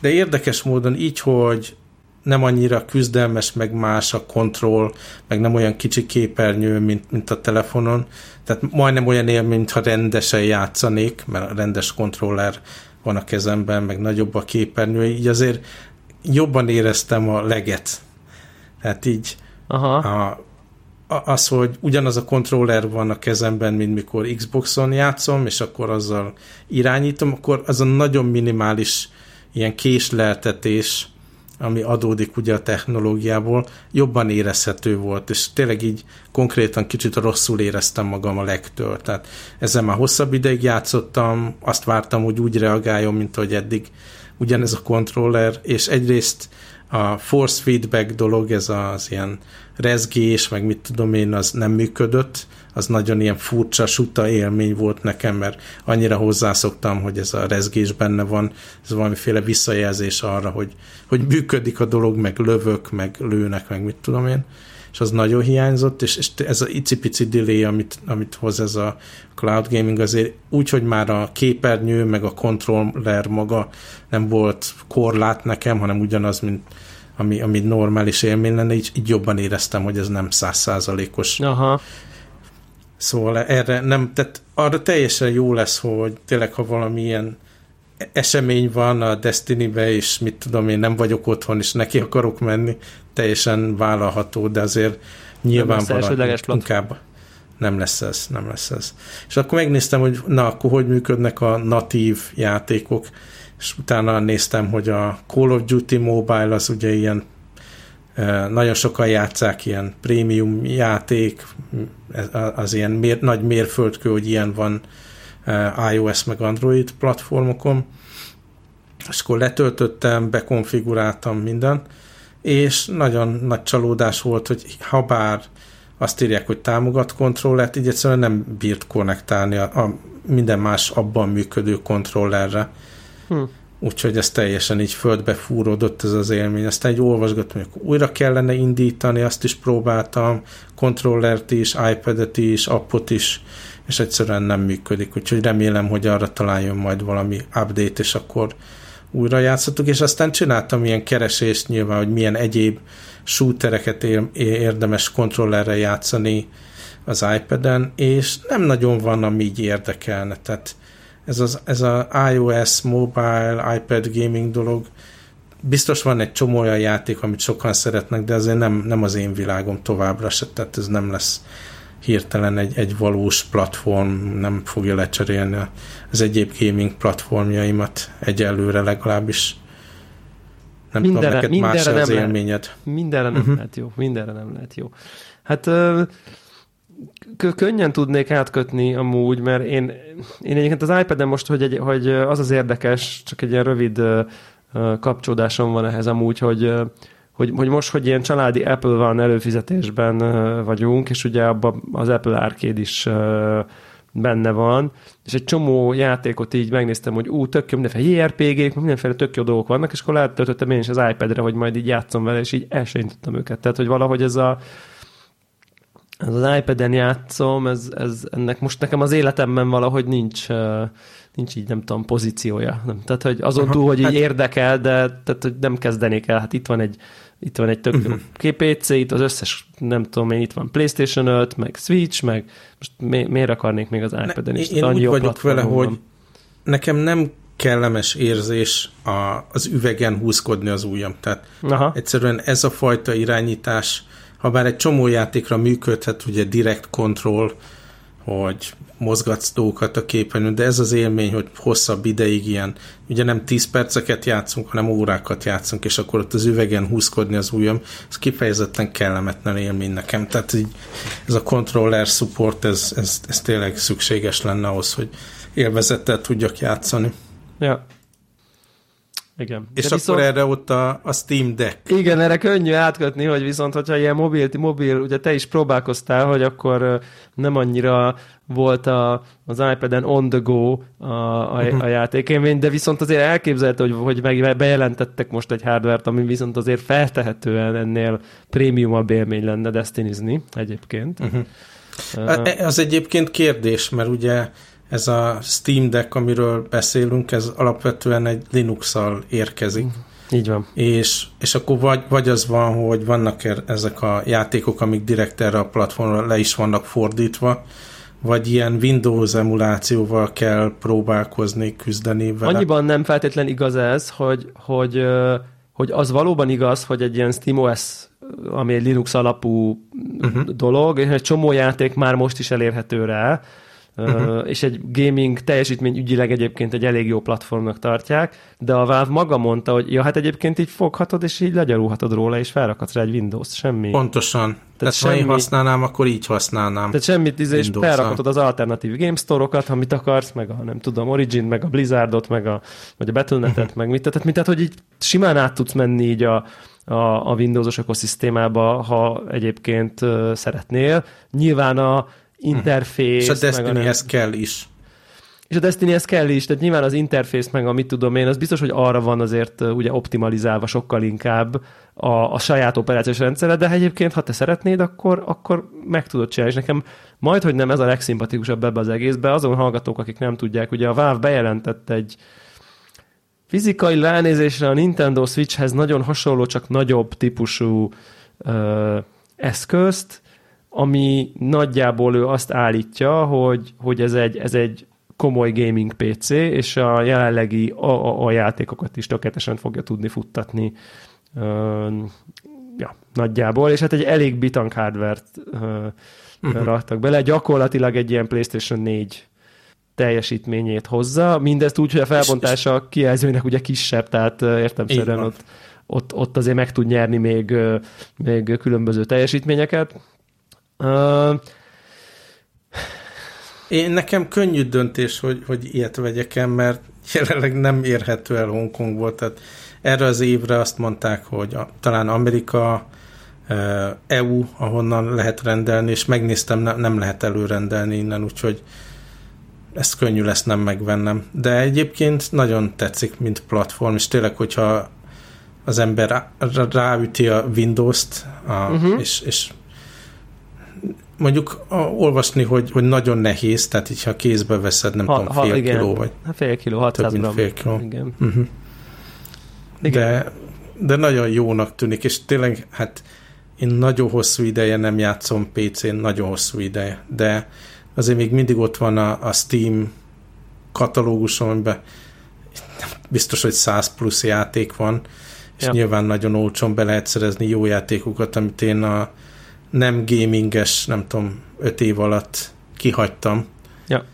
de érdekes módon így, hogy nem annyira küzdelmes, meg más a kontroll, meg nem olyan kicsi képernyő, mint, mint a telefonon. Tehát majdnem olyan él, mintha rendesen játszanék, mert a rendes kontroller van a kezemben, meg nagyobb a képernyő, így azért jobban éreztem a leget. Tehát így Aha. A, az, hogy ugyanaz a kontroller van a kezemben, mint mikor Xboxon játszom, és akkor azzal irányítom, akkor az a nagyon minimális ilyen késleltetés, ami adódik ugye a technológiából, jobban érezhető volt, és tényleg így konkrétan kicsit rosszul éreztem magam a legtől. Tehát ezzel már hosszabb ideig játszottam, azt vártam, hogy úgy reagáljon, mint hogy eddig ugyanez a kontroller, és egyrészt a force feedback dolog, ez az ilyen rezgés, meg mit tudom én, az nem működött, az nagyon ilyen furcsa, suta élmény volt nekem, mert annyira hozzászoktam, hogy ez a rezgés benne van, ez valamiféle visszajelzés arra, hogy, hogy működik a dolog, meg lövök, meg lőnek, meg mit tudom én. És az nagyon hiányzott, és, és ez a icipici delay, amit, amit hoz ez a cloud gaming azért úgy, hogy már a képernyő, meg a controller maga nem volt korlát nekem, hanem ugyanaz, mint ami, ami normális élmény lenne, így, így jobban éreztem, hogy ez nem százszázalékos. Aha. Szóval erre nem, tehát arra teljesen jó lesz, hogy tényleg, ha valamilyen esemény van a Destiny-be, és mit tudom én, nem vagyok otthon, és neki akarok menni, teljesen vállalható, de azért nyilvánvalóan inkább nem lesz ez, nem lesz ez. És akkor megnéztem, hogy na, akkor hogy működnek a natív játékok, és utána néztem, hogy a Call of Duty Mobile az ugye ilyen nagyon sokan játszák ilyen prémium játék, az ilyen mér, nagy mérföldkő, hogy ilyen van iOS meg Android platformokon, és akkor letöltöttem, bekonfiguráltam minden, és nagyon nagy csalódás volt, hogy ha bár azt írják, hogy támogat kontrollert, így egyszerűen nem bírt konnektálni a, a minden más abban működő kontrollerre. Hm. Úgyhogy ez teljesen így földbe fúródott ez az élmény. Aztán egy olvasgattam, hogy újra kellene indítani, azt is próbáltam, kontrollert is, iPad-et is, appot is, és egyszerűen nem működik. Úgyhogy remélem, hogy arra találjon majd valami update, és akkor újra játszhatok, és aztán csináltam ilyen keresést nyilván, hogy milyen egyéb shootereket érdemes kontrollerre játszani az iPad-en, és nem nagyon van, ami így érdekelne. Tehát ez, az, ez a iOS, mobile, iPad gaming dolog, biztos van egy csomó olyan játék, amit sokan szeretnek, de azért nem, nem az én világom továbbra se, tehát ez nem lesz hirtelen egy, egy valós platform, nem fogja lecserélni az egyéb gaming platformjaimat egyelőre legalábbis. Nem mindenre, tudom, neked mindenre más nem az élményed. Lehet, mindenre nem uh-huh. lehet jó, mindenre nem lehet jó. Hát könnyen tudnék átkötni amúgy, mert én, én egyébként az iPad-en most, hogy, egy, hogy az az érdekes, csak egy ilyen rövid kapcsolódásom van ehhez amúgy, hogy hogy, hogy most, hogy ilyen családi Apple van előfizetésben vagyunk, és ugye abban az Apple Arcade is benne van, és egy csomó játékot így megnéztem, hogy ú, tök jó, mindenféle JRPG-k, mindenféle tök jó dolgok vannak, és akkor letöltöttem én is az iPad-re, hogy majd így játszom vele, és így el sem őket. Tehát, hogy valahogy ez a ez az iPad-en játszom, ez, ez, ennek most nekem az életemben valahogy nincs, nincs így, nem tudom, pozíciója. Nem. Tehát, hogy azon túl, hogy így hát... érdekel, de tehát, hogy nem kezdenék el. Hát itt van egy itt van egy tök uh-huh. Mhm. PC, itt az összes, nem tudom én, itt van PlayStation 5, meg Switch, meg most mi, miért akarnék még az iPad-en is? Én úgy vagyok vele, van. hogy nekem nem kellemes érzés a, az üvegen húzkodni az ujjam. Tehát Aha. egyszerűen ez a fajta irányítás, ha bár egy csomó játékra működhet, ugye direct control, hogy mozgatsz dolgokat a képernyőn, de ez az élmény, hogy hosszabb ideig ilyen, ugye nem 10 perceket játszunk, hanem órákat játszunk, és akkor ott az üvegen húzkodni az ujjam, ez kifejezetten kellemetlen élmény nekem. Tehát így ez a controller support, ez, ez, ez tényleg szükséges lenne ahhoz, hogy élvezettel tudjak játszani. Ja. Igen. És De akkor viszont... erre ott a, a Steam Deck. Igen, erre könnyű átkötni, hogy viszont, hogyha ilyen mobil, mobil, ugye te is próbálkoztál, hogy akkor nem annyira volt a, az iPad-en on the go a, a, uh-huh. a játékélmény, de viszont azért elképzelhető, hogy, hogy meg bejelentettek most egy hardware ami viszont azért feltehetően ennél prémiumabb élmény lenne destinizni egyébként. Uh-huh. Uh, az egyébként kérdés, mert ugye ez a Steam Deck, amiről beszélünk, ez alapvetően egy Linux-szal érkezik. Így van. És, és akkor vagy, vagy az van, hogy vannak er, ezek a játékok, amik direkt erre a platformra le is vannak fordítva, vagy ilyen Windows emulációval kell próbálkozni, küzdeni vele. Annyiban nem feltétlen igaz ez, hogy, hogy, hogy az valóban igaz, hogy egy ilyen SteamOS ami egy Linux alapú uh-huh. dolog, és egy csomó játék már most is elérhető rá, uh-huh. és egy gaming teljesítmény ügyileg egyébként egy elég jó platformnak tartják, de a Valve maga mondta, hogy ja, hát egyébként így foghatod, és így legyarulhatod róla, és felrakhatsz rá egy Windows-t, semmi. Pontosan. Tehát, Tehát semmi, ha én használnám, akkor így használnám. Tehát semmit, izé, és felrakhatod az alternatív game store-okat, amit akarsz, meg a, nem tudom, Origin, meg a Blizzardot, meg a, vagy a Battle.net-et, uh-huh. meg mit, tehát, mint, tehát, hogy így simán át tudsz menni így a, a, a Windows-os ökoszisztémába, ha egyébként uh, szeretnél. Nyilván a interfész. És a Destinyhez kell is. És a Destiny ez kell is, tehát nyilván az interfész meg a mit tudom én, az biztos, hogy arra van azért ugye optimalizálva sokkal inkább a, a saját operációs rendszere, de egyébként, ha te szeretnéd, akkor, akkor meg tudod csinálni. És nekem majd, hogy nem ez a legszimpatikusabb ebbe az egészbe, azon hallgatók, akik nem tudják, ugye a Valve bejelentett egy fizikai ránézésre a Nintendo Switchhez nagyon hasonló, csak nagyobb típusú ö, eszközt, ami nagyjából ő azt állítja, hogy, hogy ez, egy, ez egy komoly gaming PC, és a jelenlegi a, a, a játékokat is tökéletesen fogja tudni futtatni ja, nagyjából, és hát egy elég bitang hardware-t uh-huh. raktak bele, gyakorlatilag egy ilyen PlayStation 4 teljesítményét hozza, mindezt úgy, hogy a felbontása kijelzőnek ugye kisebb, tehát értemszerűen ott, ott, ott azért meg tud nyerni még, még különböző teljesítményeket. Én nekem könnyű döntés, hogy, hogy ilyet vegyek el, mert jelenleg nem érhető el Hongkongból, tehát erre az évre azt mondták, hogy a, talán Amerika, EU, ahonnan lehet rendelni, és megnéztem, nem, nem lehet előrendelni innen, úgyhogy ezt könnyű lesz nem megvennem. De egyébként nagyon tetszik, mint platform, és tényleg, hogyha az ember ráüti a Windows-t, a, uh-huh. és, és mondjuk a, olvasni, hogy, hogy nagyon nehéz, tehát így ha kézbe veszed, nem ha, tudom, fél ha, igen. kiló, vagy ha, fél kiló, 600 több, fél kiló. Igen. Uh-huh. igen. De, de nagyon jónak tűnik, és tényleg, hát én nagyon hosszú ideje nem játszom PC-n, nagyon hosszú ideje, de azért még mindig ott van a, a Steam katalógusom, amiben biztos, hogy 100 plusz játék van, és ja. nyilván nagyon olcsón be lehet szerezni jó játékokat, amit én a nem gaminges, nem tudom, öt év alatt kihagytam. Ja,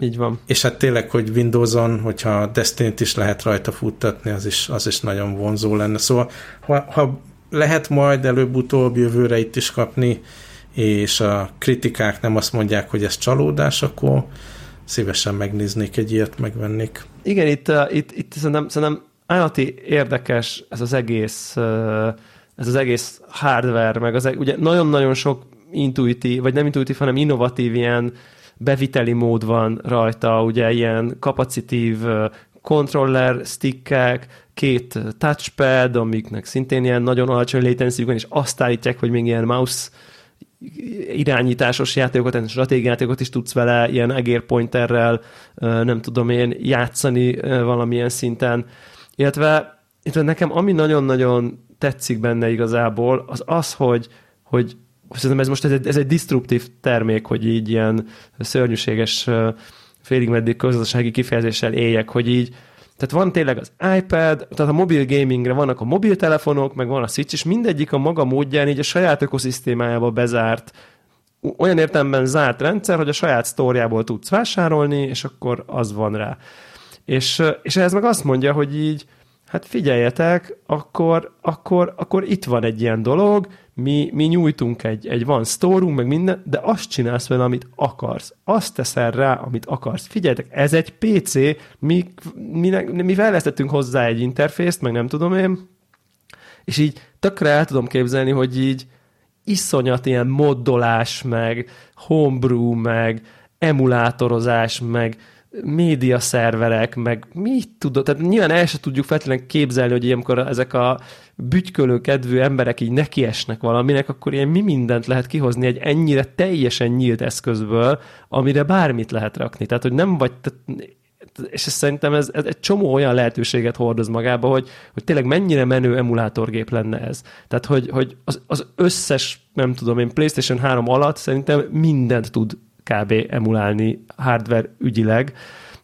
így van. És hát tényleg, hogy Windows-on, hogyha Destiny-t is lehet rajta futtatni, az is, az is nagyon vonzó lenne. Szóval, ha, ha lehet majd előbb-utóbb jövőre itt is kapni, és a kritikák nem azt mondják, hogy ez csalódás, akkor szívesen megnéznék egy ilyet, megvennék. Igen, itt, uh, itt, itt szerintem, szerintem állati érdekes ez az egész uh, ez az egész hardware, meg az, e- ugye nagyon-nagyon sok intuitív, vagy nem intuitív, hanem innovatív ilyen beviteli mód van rajta, ugye ilyen kapacitív controller stickek, két touchpad, amiknek szintén ilyen nagyon alacsony latency van, és azt állítják, hogy még ilyen mouse irányításos játékokat, stratégiátékokat is tudsz vele ilyen egérpointerrel, nem tudom én, játszani valamilyen szinten. Illetve, illetve nekem ami nagyon-nagyon tetszik benne igazából, az az, hogy, hogy szerintem ez most ez egy, ez egy disruptív termék, hogy így ilyen szörnyűséges félig meddig közösségi kifejezéssel éljek, hogy így tehát van tényleg az iPad, tehát a mobil gamingre vannak a mobiltelefonok, meg van a Switch, és mindegyik a maga módján így a saját ökoszisztémájába bezárt, olyan értelemben zárt rendszer, hogy a saját sztóriából tudsz vásárolni, és akkor az van rá. És, és ez meg azt mondja, hogy így, hát figyeljetek, akkor, akkor, akkor itt van egy ilyen dolog, mi, mi nyújtunk egy, egy van sztórunk, meg minden, de azt csinálsz vele, amit akarsz. Azt teszel rá, amit akarsz. Figyeljetek, ez egy PC, mi, mi, mi fejlesztettünk hozzá egy interfészt, meg nem tudom én, és így tökre el tudom képzelni, hogy így iszonyat ilyen moddolás, meg homebrew, meg emulátorozás, meg média szerverek, meg mit tudod, tehát nyilván el se tudjuk feltétlenül képzelni, hogy ilyenkor ezek a bütykölő kedvű emberek így nekiesnek valaminek, akkor ilyen mi mindent lehet kihozni egy ennyire teljesen nyílt eszközből, amire bármit lehet rakni. Tehát, hogy nem vagy, tehát, és szerintem ez, ez egy csomó olyan lehetőséget hordoz magába, hogy, hogy tényleg mennyire menő emulátorgép lenne ez. Tehát, hogy, hogy az, az összes, nem tudom én, PlayStation 3 alatt szerintem mindent tud kb. emulálni hardware ügyileg.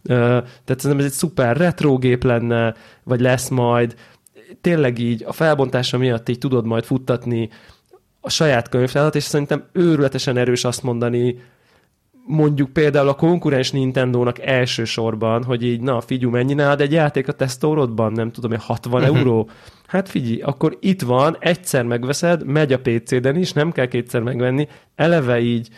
Tehát szerintem ez egy szuper retro gép lenne, vagy lesz majd. Tényleg így a felbontása miatt így tudod majd futtatni a saját könyvtárat, és szerintem őrületesen erős azt mondani, mondjuk például a konkurens Nintendo-nak elsősorban, hogy így, na figyú, mennyi nálad egy játék a tesztórodban, nem tudom, 60 uh-huh. euró? Hát figyelj, akkor itt van, egyszer megveszed, megy a PC-den is, nem kell kétszer megvenni, eleve így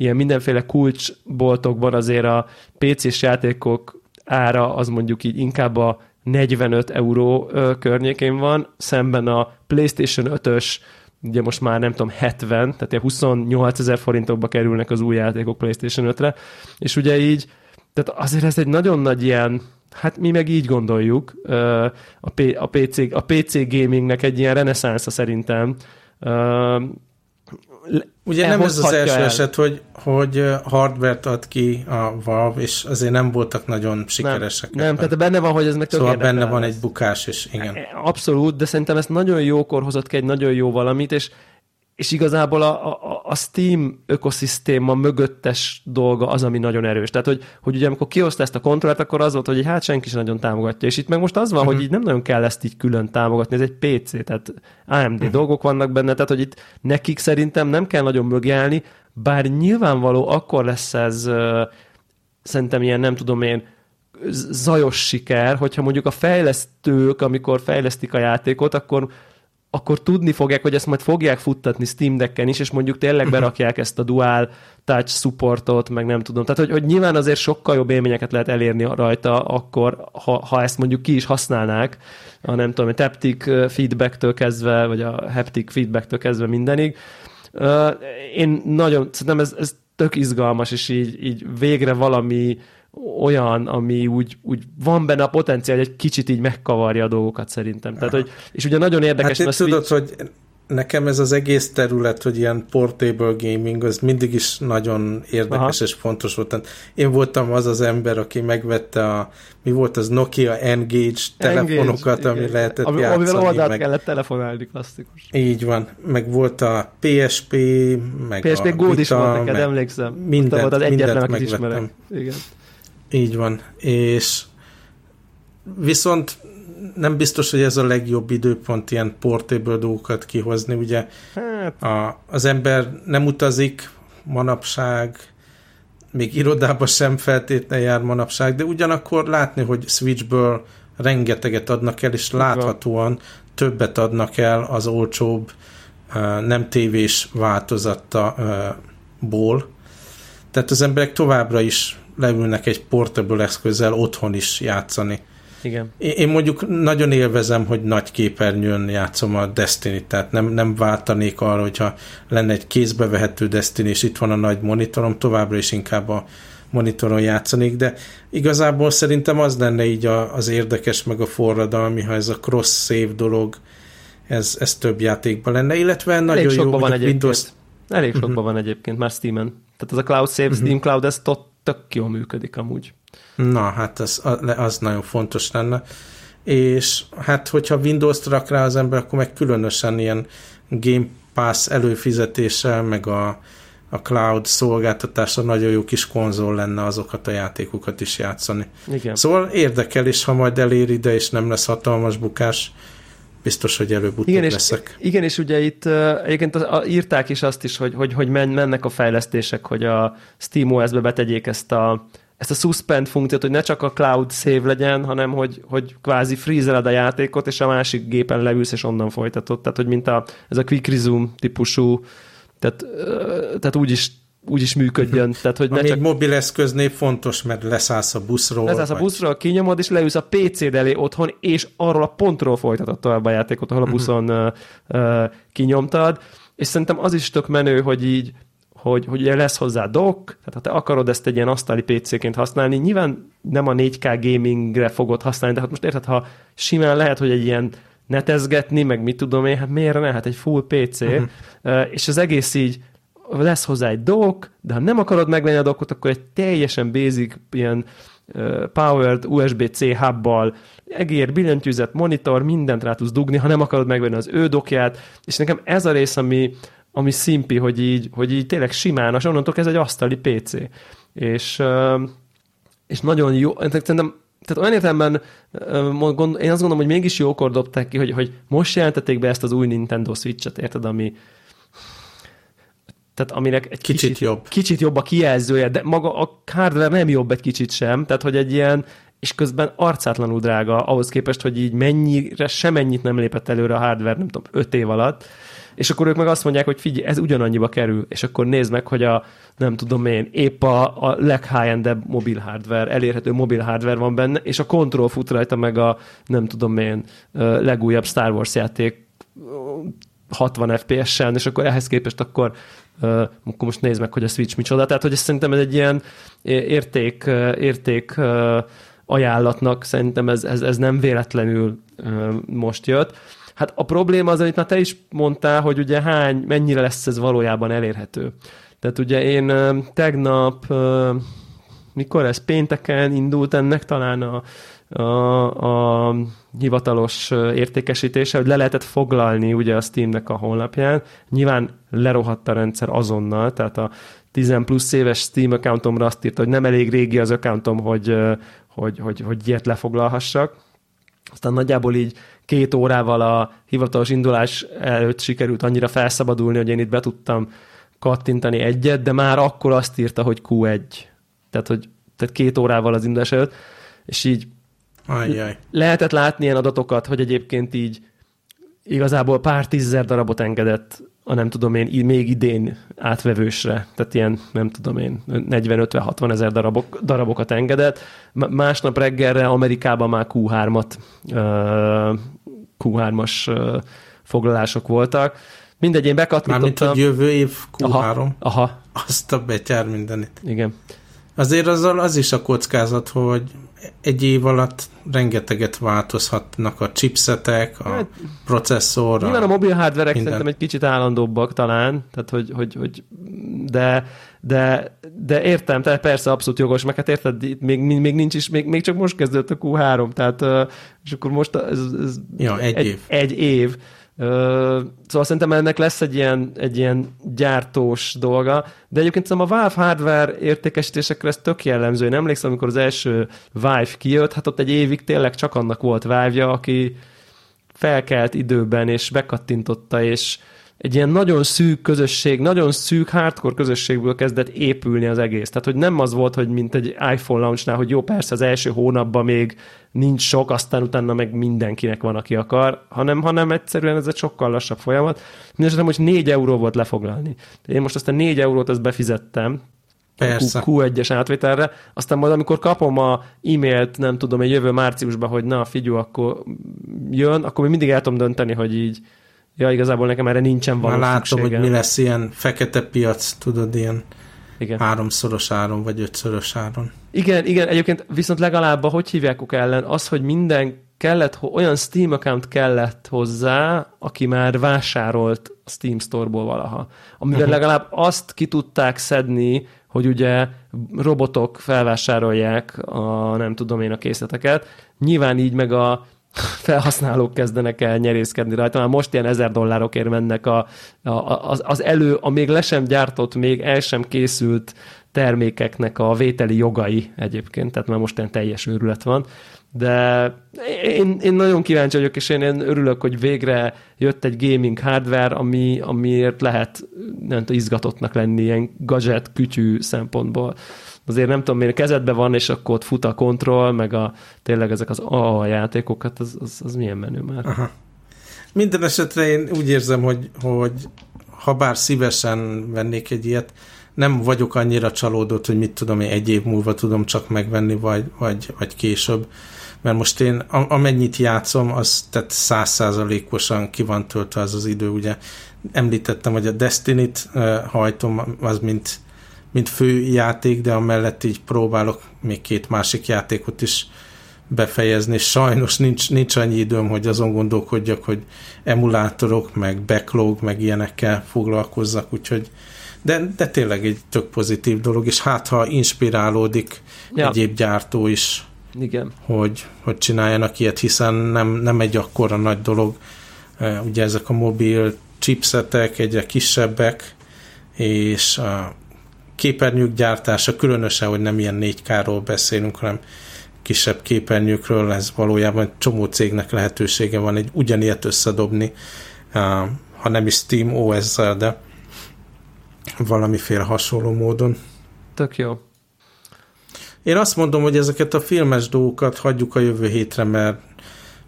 ilyen mindenféle kulcsboltokban azért a PC-s játékok ára az mondjuk így inkább a 45 euró környékén van, szemben a PlayStation 5-ös ugye most már nem tudom, 70, tehát ilyen 28 ezer forintokba kerülnek az új játékok PlayStation 5-re, és ugye így tehát azért ez egy nagyon nagy ilyen, hát mi meg így gondoljuk, a, P, a, PC, a PC gamingnek egy ilyen reneszánsza szerintem. Ugye nem ez az első el. eset, hogy, hogy hardware ad ki a Valve, és azért nem voltak nagyon sikeresek. Nem, nem tehát benne van, hogy ez meg Szóval benne van egy bukás is, igen. Abszolút, de szerintem ezt nagyon jókor hozott ki egy nagyon jó valamit, és és igazából a, a, a Steam ökoszisztéma mögöttes dolga az, ami nagyon erős. Tehát, hogy, hogy ugye amikor kihozta ezt a kontrollert, akkor az volt, hogy hát senki sem nagyon támogatja. És itt meg most az van, uh-huh. hogy így nem nagyon kell ezt így külön támogatni, ez egy PC, tehát AMD uh-huh. dolgok vannak benne, tehát hogy itt nekik szerintem nem kell nagyon mögjelni, bár nyilvánvaló akkor lesz ez uh, szerintem ilyen, nem tudom én, zajos siker, hogyha mondjuk a fejlesztők, amikor fejlesztik a játékot, akkor akkor tudni fogják, hogy ezt majd fogják futtatni Steam Decken is, és mondjuk tényleg mhm. berakják ezt a dual touch supportot, meg nem tudom. Tehát, hogy, hogy nyilván azért sokkal jobb élményeket lehet elérni rajta akkor, ha, ha ezt mondjuk ki is használnák, a nem tudom, a taptic feedbacktől kezdve, vagy a haptic feedbacktől kezdve mindenig. Én nagyon, szerintem ez, ez tök izgalmas, és így, így végre valami olyan, ami úgy, úgy van benne a potenciál, hogy egy kicsit így megkavarja a dolgokat szerintem. Tehát, hogy, és ugye nagyon érdekes, hát mert tudod, Switch... hogy nekem ez az egész terület, hogy ilyen portable gaming, az mindig is nagyon érdekes Aha. és fontos volt. én voltam az az ember, aki megvette a, mi volt az Nokia Engage telefonokat, Engage, ami igen. lehetett ami, játszani. Amivel oldalt meg... kellett telefonálni, klasszikus. Így van. Meg volt a PSP, meg PSP a Gold is volt neked, emlékszem. Mindent, volt az egyetlen, akit ismerek. Igen. Így van, és viszont nem biztos, hogy ez a legjobb időpont ilyen portable dolgokat kihozni, ugye hát. a, az ember nem utazik manapság, még irodába sem feltétlenül jár manapság, de ugyanakkor látni, hogy Switchből rengeteget adnak el, és láthatóan többet adnak el az olcsóbb nem tévés változattaból. Tehát az emberek továbbra is leülnek egy portable eszközzel otthon is játszani. Igen. Én mondjuk nagyon élvezem, hogy nagy képernyőn játszom a Destiny, tehát nem, nem váltanék arra, hogyha lenne egy kézbevehető Destiny, és itt van a nagy monitorom, továbbra is inkább a monitoron játszanék, de igazából szerintem az lenne így a, az érdekes, meg a forradalmi, ha ez a cross-save dolog, ez, ez több játékban lenne, illetve Elég nagyon jó, van. Windows... Elég sokban uh-huh. van egyébként már Steam-en. Tehát az a Cloud Save, uh-huh. Steam Cloud, ez tot, tök jól működik amúgy. Na, hát az, az nagyon fontos lenne. És hát, hogyha Windows-t rak rá az ember, akkor meg különösen ilyen Game Pass előfizetéssel, meg a, a cloud szolgáltatása nagyon jó kis konzol lenne azokat a játékokat is játszani. Igen. Szóval érdekel, és ha majd elér ide, és nem lesz hatalmas bukás, biztos, hogy előbb-utóbb igen, és, leszek. Igen, és ugye itt egyébként a, a, írták is azt is, hogy, hogy, hogy mennek a fejlesztések, hogy a SteamOS-be betegyék ezt a, ezt a suspend funkciót, hogy ne csak a cloud save legyen, hanem hogy, hogy kvázi freezeled a játékot, és a másik gépen leülsz, és onnan folytatod. Tehát, hogy mint a, ez a quick resume típusú, tehát, tehát úgy is úgy is működjön. Mhm. Tehát, hogy ne Ami csak... egy mobil eszköznél fontos, mert leszállsz a buszról. Leszállsz a buszról, kinyomod, és leülsz a PC-d elé otthon, és arról a pontról folytatod tovább a játékot, ahol a mhm. buszon uh, uh, kinyomtad. És szerintem az is tök menő, hogy így hogy, hogy ugye lesz hozzá dock, tehát ha te akarod ezt egy ilyen asztali PC-ként használni, nyilván nem a 4K gamingre fogod használni, de hát most érted, ha simán lehet, hogy egy ilyen netezgetni, meg mit tudom én, hát miért ne, hát egy full PC, uh-huh. uh, és az egész így lesz hozzá egy dock, de ha nem akarod megvenni a dockot, akkor egy teljesen basic ilyen powered USB-C hubbal, egér, billentyűzet, monitor, mindent rá tudsz dugni, ha nem akarod megvenni az ő dokját, és nekem ez a rész, ami, ami szimpi, hogy így, hogy így tényleg simán, és onnantól ez egy asztali PC. És, és nagyon jó, szerintem tehát olyan értelemben én azt gondolom, hogy mégis jókor dobták ki, hogy, hogy most jelentették be ezt az új Nintendo Switch-et, érted, ami, tehát aminek egy kicsit, kicsit jobb. Kicsit jobb a kijelzője, de maga a hardware nem jobb egy kicsit sem, tehát hogy egy ilyen, és közben arcátlanul drága ahhoz képest, hogy így mennyire semennyit nem lépett előre a hardware, nem tudom, öt év alatt, és akkor ők meg azt mondják, hogy figyelj, ez ugyanannyiba kerül, és akkor nézd meg, hogy a, nem tudom én, épp a, a leghigh mobil hardware, elérhető mobil hardware van benne, és a control fut rajta meg a, nem tudom én, legújabb Star Wars játék 60 FPS-en, és akkor ehhez képest akkor, akkor most nézd meg, hogy a Switch micsoda. Tehát, hogy szerintem ez egy ilyen érték, érték ajánlatnak, szerintem ez, ez, ez nem véletlenül most jött. Hát a probléma az, amit már te is mondtál, hogy ugye hány, mennyire lesz ez valójában elérhető. Tehát ugye én tegnap, mikor ez pénteken indult ennek talán a, a, a hivatalos értékesítése, hogy le lehetett foglalni ugye a Steamnek a honlapján. Nyilván lerohadt a rendszer azonnal, tehát a 10 plusz éves Steam accountomra azt írta, hogy nem elég régi az accountom, hogy, hogy, hogy, hogy ilyet lefoglalhassak. Aztán nagyjából így két órával a hivatalos indulás előtt sikerült annyira felszabadulni, hogy én itt be tudtam kattintani egyet, de már akkor azt írta, hogy Q1. Tehát, hogy tehát két órával az indulás előtt, és így Ajjaj. lehetett látni ilyen adatokat, hogy egyébként így igazából pár tízezer darabot engedett a nem tudom én, még idén átvevősre, tehát ilyen, nem tudom én, 40-50-60 ezer darabok, darabokat engedett. Másnap reggelre Amerikában már Q3-at, Q3-as foglalások voltak. Mindegy, én bekattintottam. Mármint, hogy jövő év Q3. Aha. aha. Azt a betyár mindenit. Igen. Azért azzal az is a kockázat, hogy egy év alatt rengeteget változhatnak a chipsetek, a hát, processzor. Nyilván a mobil hardverek minden. szerintem egy kicsit állandóbbak talán, tehát hogy, hogy, hogy de, de, de értem, tehát persze abszolút jogos, meg hát érted, itt még, még nincs is, még, még csak most kezdődött a Q3, tehát és akkor most ez, ez ja, egy, egy év. Egy év Szóval szerintem ennek lesz egy ilyen, egy ilyen gyártós dolga, de egyébként szerintem a Valve hardware értékesítésekre ez tök jellemző. Én emlékszem, amikor az első Vive kijött, hát ott egy évig tényleg csak annak volt Vive-ja, aki felkelt időben, és bekattintotta, és egy ilyen nagyon szűk közösség, nagyon szűk hardcore közösségből kezdett épülni az egész. Tehát, hogy nem az volt, hogy mint egy iPhone launchnál, hogy jó, persze az első hónapban még nincs sok, aztán utána meg mindenkinek van, aki akar, hanem, hanem egyszerűen ez egy sokkal lassabb folyamat. Mindenesetre hogy 4 euró volt lefoglalni. Én most azt a 4 eurót ezt befizettem, Persze. Q1-es átvételre, aztán majd amikor kapom a e-mailt, nem tudom, egy jövő márciusban, hogy na, figyú, akkor jön, akkor még mindig el tudom dönteni, hogy így ja, igazából nekem erre nincsen valami Már látom, szükségem. hogy mi lesz ilyen fekete piac, tudod, ilyen igen. háromszoros áron, vagy ötszörös áron. Igen, igen, egyébként viszont legalább, hogy hívják ellen, az, hogy minden kellett, olyan Steam account kellett hozzá, aki már vásárolt a Steam Store-ból valaha. Amivel uh-huh. legalább azt ki tudták szedni, hogy ugye robotok felvásárolják a nem tudom én a készleteket. Nyilván így meg a felhasználók kezdenek el nyerészkedni rajta. Már most ilyen ezer dollárokért mennek a, a, az, az elő, a még le sem gyártott, még el sem készült termékeknek a vételi jogai egyébként, tehát már most ilyen teljes őrület van. De én, én nagyon kíváncsi vagyok, és én, én örülök, hogy végre jött egy gaming hardware, ami, amiért lehet nem tudom, izgatottnak lenni ilyen gadget, kütyű szempontból azért nem tudom, miért kezedben van, és akkor ott fut a kontroll, meg a, tényleg ezek az a játékokat, az, az, az milyen menő már. Aha. Minden esetre én úgy érzem, hogy, hogy ha bár szívesen vennék egy ilyet, nem vagyok annyira csalódott, hogy mit tudom én egy év múlva tudom csak megvenni, vagy, vagy, vagy később. Mert most én amennyit játszom, az tehát százszázalékosan ki van töltve az az idő, ugye említettem, hogy a Destiny-t uh, hajtom, az mint mint fő játék, de amellett így próbálok még két másik játékot is befejezni. Sajnos nincs, nincs annyi időm, hogy azon gondolkodjak, hogy emulátorok, meg backlog, meg ilyenekkel foglalkozzak, úgyhogy de, de tényleg egy tök pozitív dolog, és hát ha inspirálódik ja. egyéb gyártó is, Igen. Hogy, hogy csináljanak ilyet, hiszen nem, nem egy akkora nagy dolog. Ugye ezek a mobil chipsetek egyre kisebbek, és képernyők gyártása, különösen, hogy nem ilyen 4K-ról beszélünk, hanem kisebb képernyőkről, ez valójában csomó cégnek lehetősége van egy ugyanilyet összedobni, ha nem is Steam OS-zel, de valamiféle hasonló módon. Tök jó. Én azt mondom, hogy ezeket a filmes dolgokat hagyjuk a jövő hétre, mert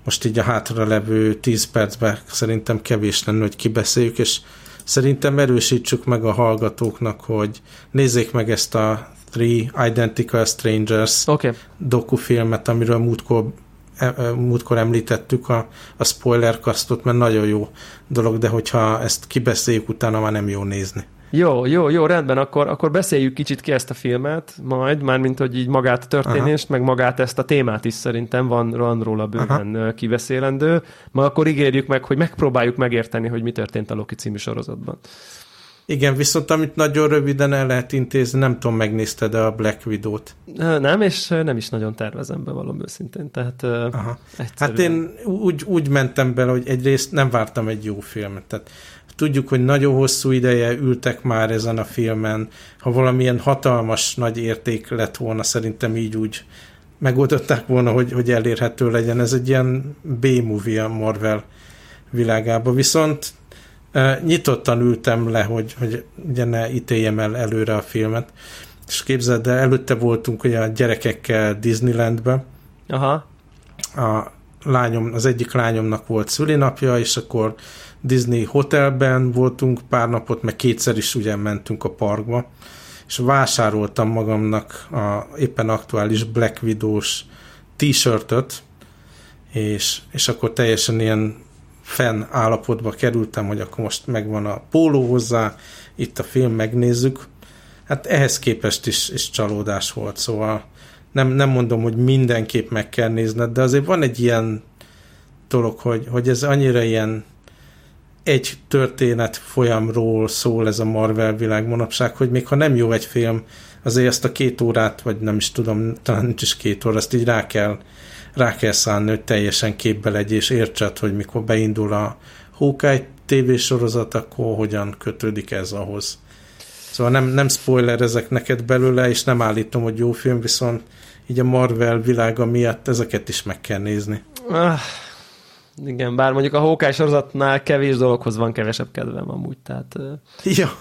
most így a hátra levő 10 percben szerintem kevés lenne, hogy kibeszéljük, és Szerintem erősítsük meg a hallgatóknak, hogy nézzék meg ezt a Three Identical Strangers okay. dokufilmet, amiről múltkor e, e, múltkor említettük a, a spoiler kasztot, mert nagyon jó dolog, de hogyha ezt kibeszéljük, utána már nem jó nézni. Jó, jó, jó, rendben, akkor, akkor beszéljük kicsit ki ezt a filmet, majd, mármint, hogy így magát a történést, Aha. meg magát ezt a témát is szerintem van, van róla bőven Aha. kiveszélendő, ma akkor ígérjük meg, hogy megpróbáljuk megérteni, hogy mi történt a Loki című sorozatban. Igen, viszont amit nagyon röviden el lehet intézni, nem tudom, megnézted a Black Widow-t? Nem, és nem is nagyon tervezem be valami őszintén, tehát Aha. Hát én úgy, úgy mentem bele, hogy egyrészt nem vártam egy jó filmet, tehát tudjuk, hogy nagyon hosszú ideje ültek már ezen a filmen, ha valamilyen hatalmas nagy érték lett volna, szerintem így úgy megoldották volna, hogy, hogy elérhető legyen. Ez egy ilyen B-movie a Marvel világába. Viszont nyitottan ültem le, hogy, hogy ugye ne ítéljem el előre a filmet. És képzeld, de előtte voltunk ugye a gyerekekkel Disneylandbe. Aha. A lányom, az egyik lányomnak volt szülinapja, és akkor Disney hotelben voltunk pár napot, meg kétszer is ugye mentünk a parkba, és vásároltam magamnak a éppen aktuális Black Widows t-shirtöt, és, és akkor teljesen ilyen fenn állapotba kerültem, hogy akkor most megvan a póló hozzá, itt a film, megnézzük. Hát ehhez képest is, is csalódás volt, szóval nem, nem mondom, hogy mindenképp meg kell nézned, de azért van egy ilyen dolog, hogy, hogy ez annyira ilyen egy történet folyamról szól ez a Marvel világ manapság, hogy még ha nem jó egy film, azért ezt a két órát, vagy nem is tudom, talán nincs is két óra, azt így rá kell rá kell szállni, hogy teljesen képbe legy, és értsed, hogy mikor beindul a Hawkeye tévésorozat, akkor hogyan kötődik ez ahhoz. Szóval nem, nem spoiler ezek neked belőle, és nem állítom, hogy jó film, viszont így a Marvel világa miatt ezeket is meg kell nézni. Ah, igen, bár mondjuk a Hawkeye sorozatnál kevés dologhoz van kevesebb kedvem amúgy, tehát... Ja,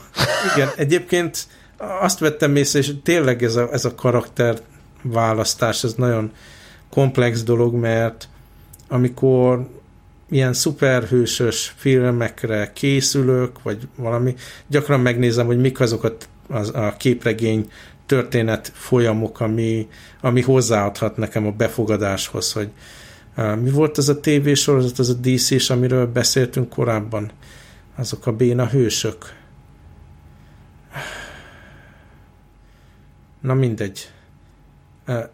igen, egyébként azt vettem észre, és tényleg ez a, ez a karakter választás, ez nagyon komplex dolog, mert amikor ilyen szuperhősös filmekre készülök, vagy valami, gyakran megnézem, hogy mik azok a, az, a képregény történet folyamok, ami, ami hozzáadhat nekem a befogadáshoz, hogy mi volt az a tévésorozat, az a dc és amiről beszéltünk korábban? Azok a béna hősök. Na mindegy.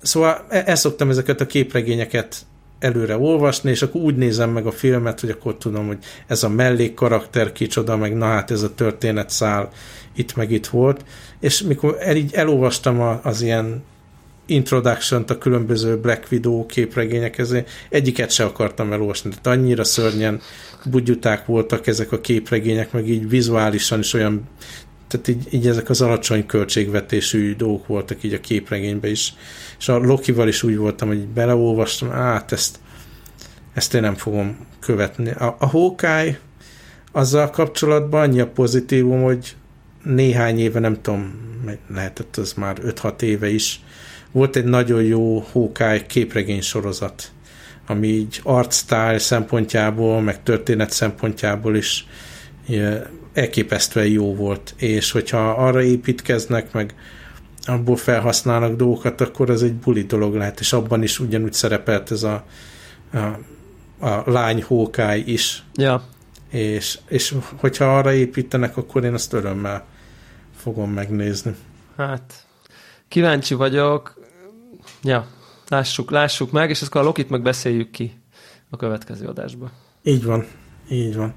Szóval ezt e szoktam ezeket a képregényeket előre olvasni, és akkor úgy nézem meg a filmet, hogy akkor tudom, hogy ez a mellékkarakter kicsoda, meg na hát ez a történetszál itt meg itt volt, és mikor el, így elolvastam az ilyen introduction a különböző Black Widow képregényekhez, egyiket se akartam elolvasni, tehát annyira szörnyen bugyuták voltak ezek a képregények, meg így vizuálisan is olyan tehát így, így ezek az alacsony költségvetésű dolgok voltak így a képregényben is. És a Lokival is úgy voltam, hogy beleolvastam, hát ezt, ezt én nem fogom követni. A, a Hawkeye azzal kapcsolatban annyi a pozitívum, hogy néhány éve, nem tudom, lehetett az már 5-6 éve is, volt egy nagyon jó Hawkeye képregény sorozat, ami így artstyle szempontjából, meg történet szempontjából is elképesztően jó volt, és hogyha arra építkeznek, meg abból felhasználnak dolgokat, akkor ez egy buli dolog lehet, és abban is ugyanúgy szerepelt ez a, a, a lány hókály is. Ja. És, és hogyha arra építenek, akkor én azt örömmel fogom megnézni. Hát, kíváncsi vagyok. Ja, lássuk, lássuk meg, és akkor a Lokit meg beszéljük ki a következő adásba. Így van, így van.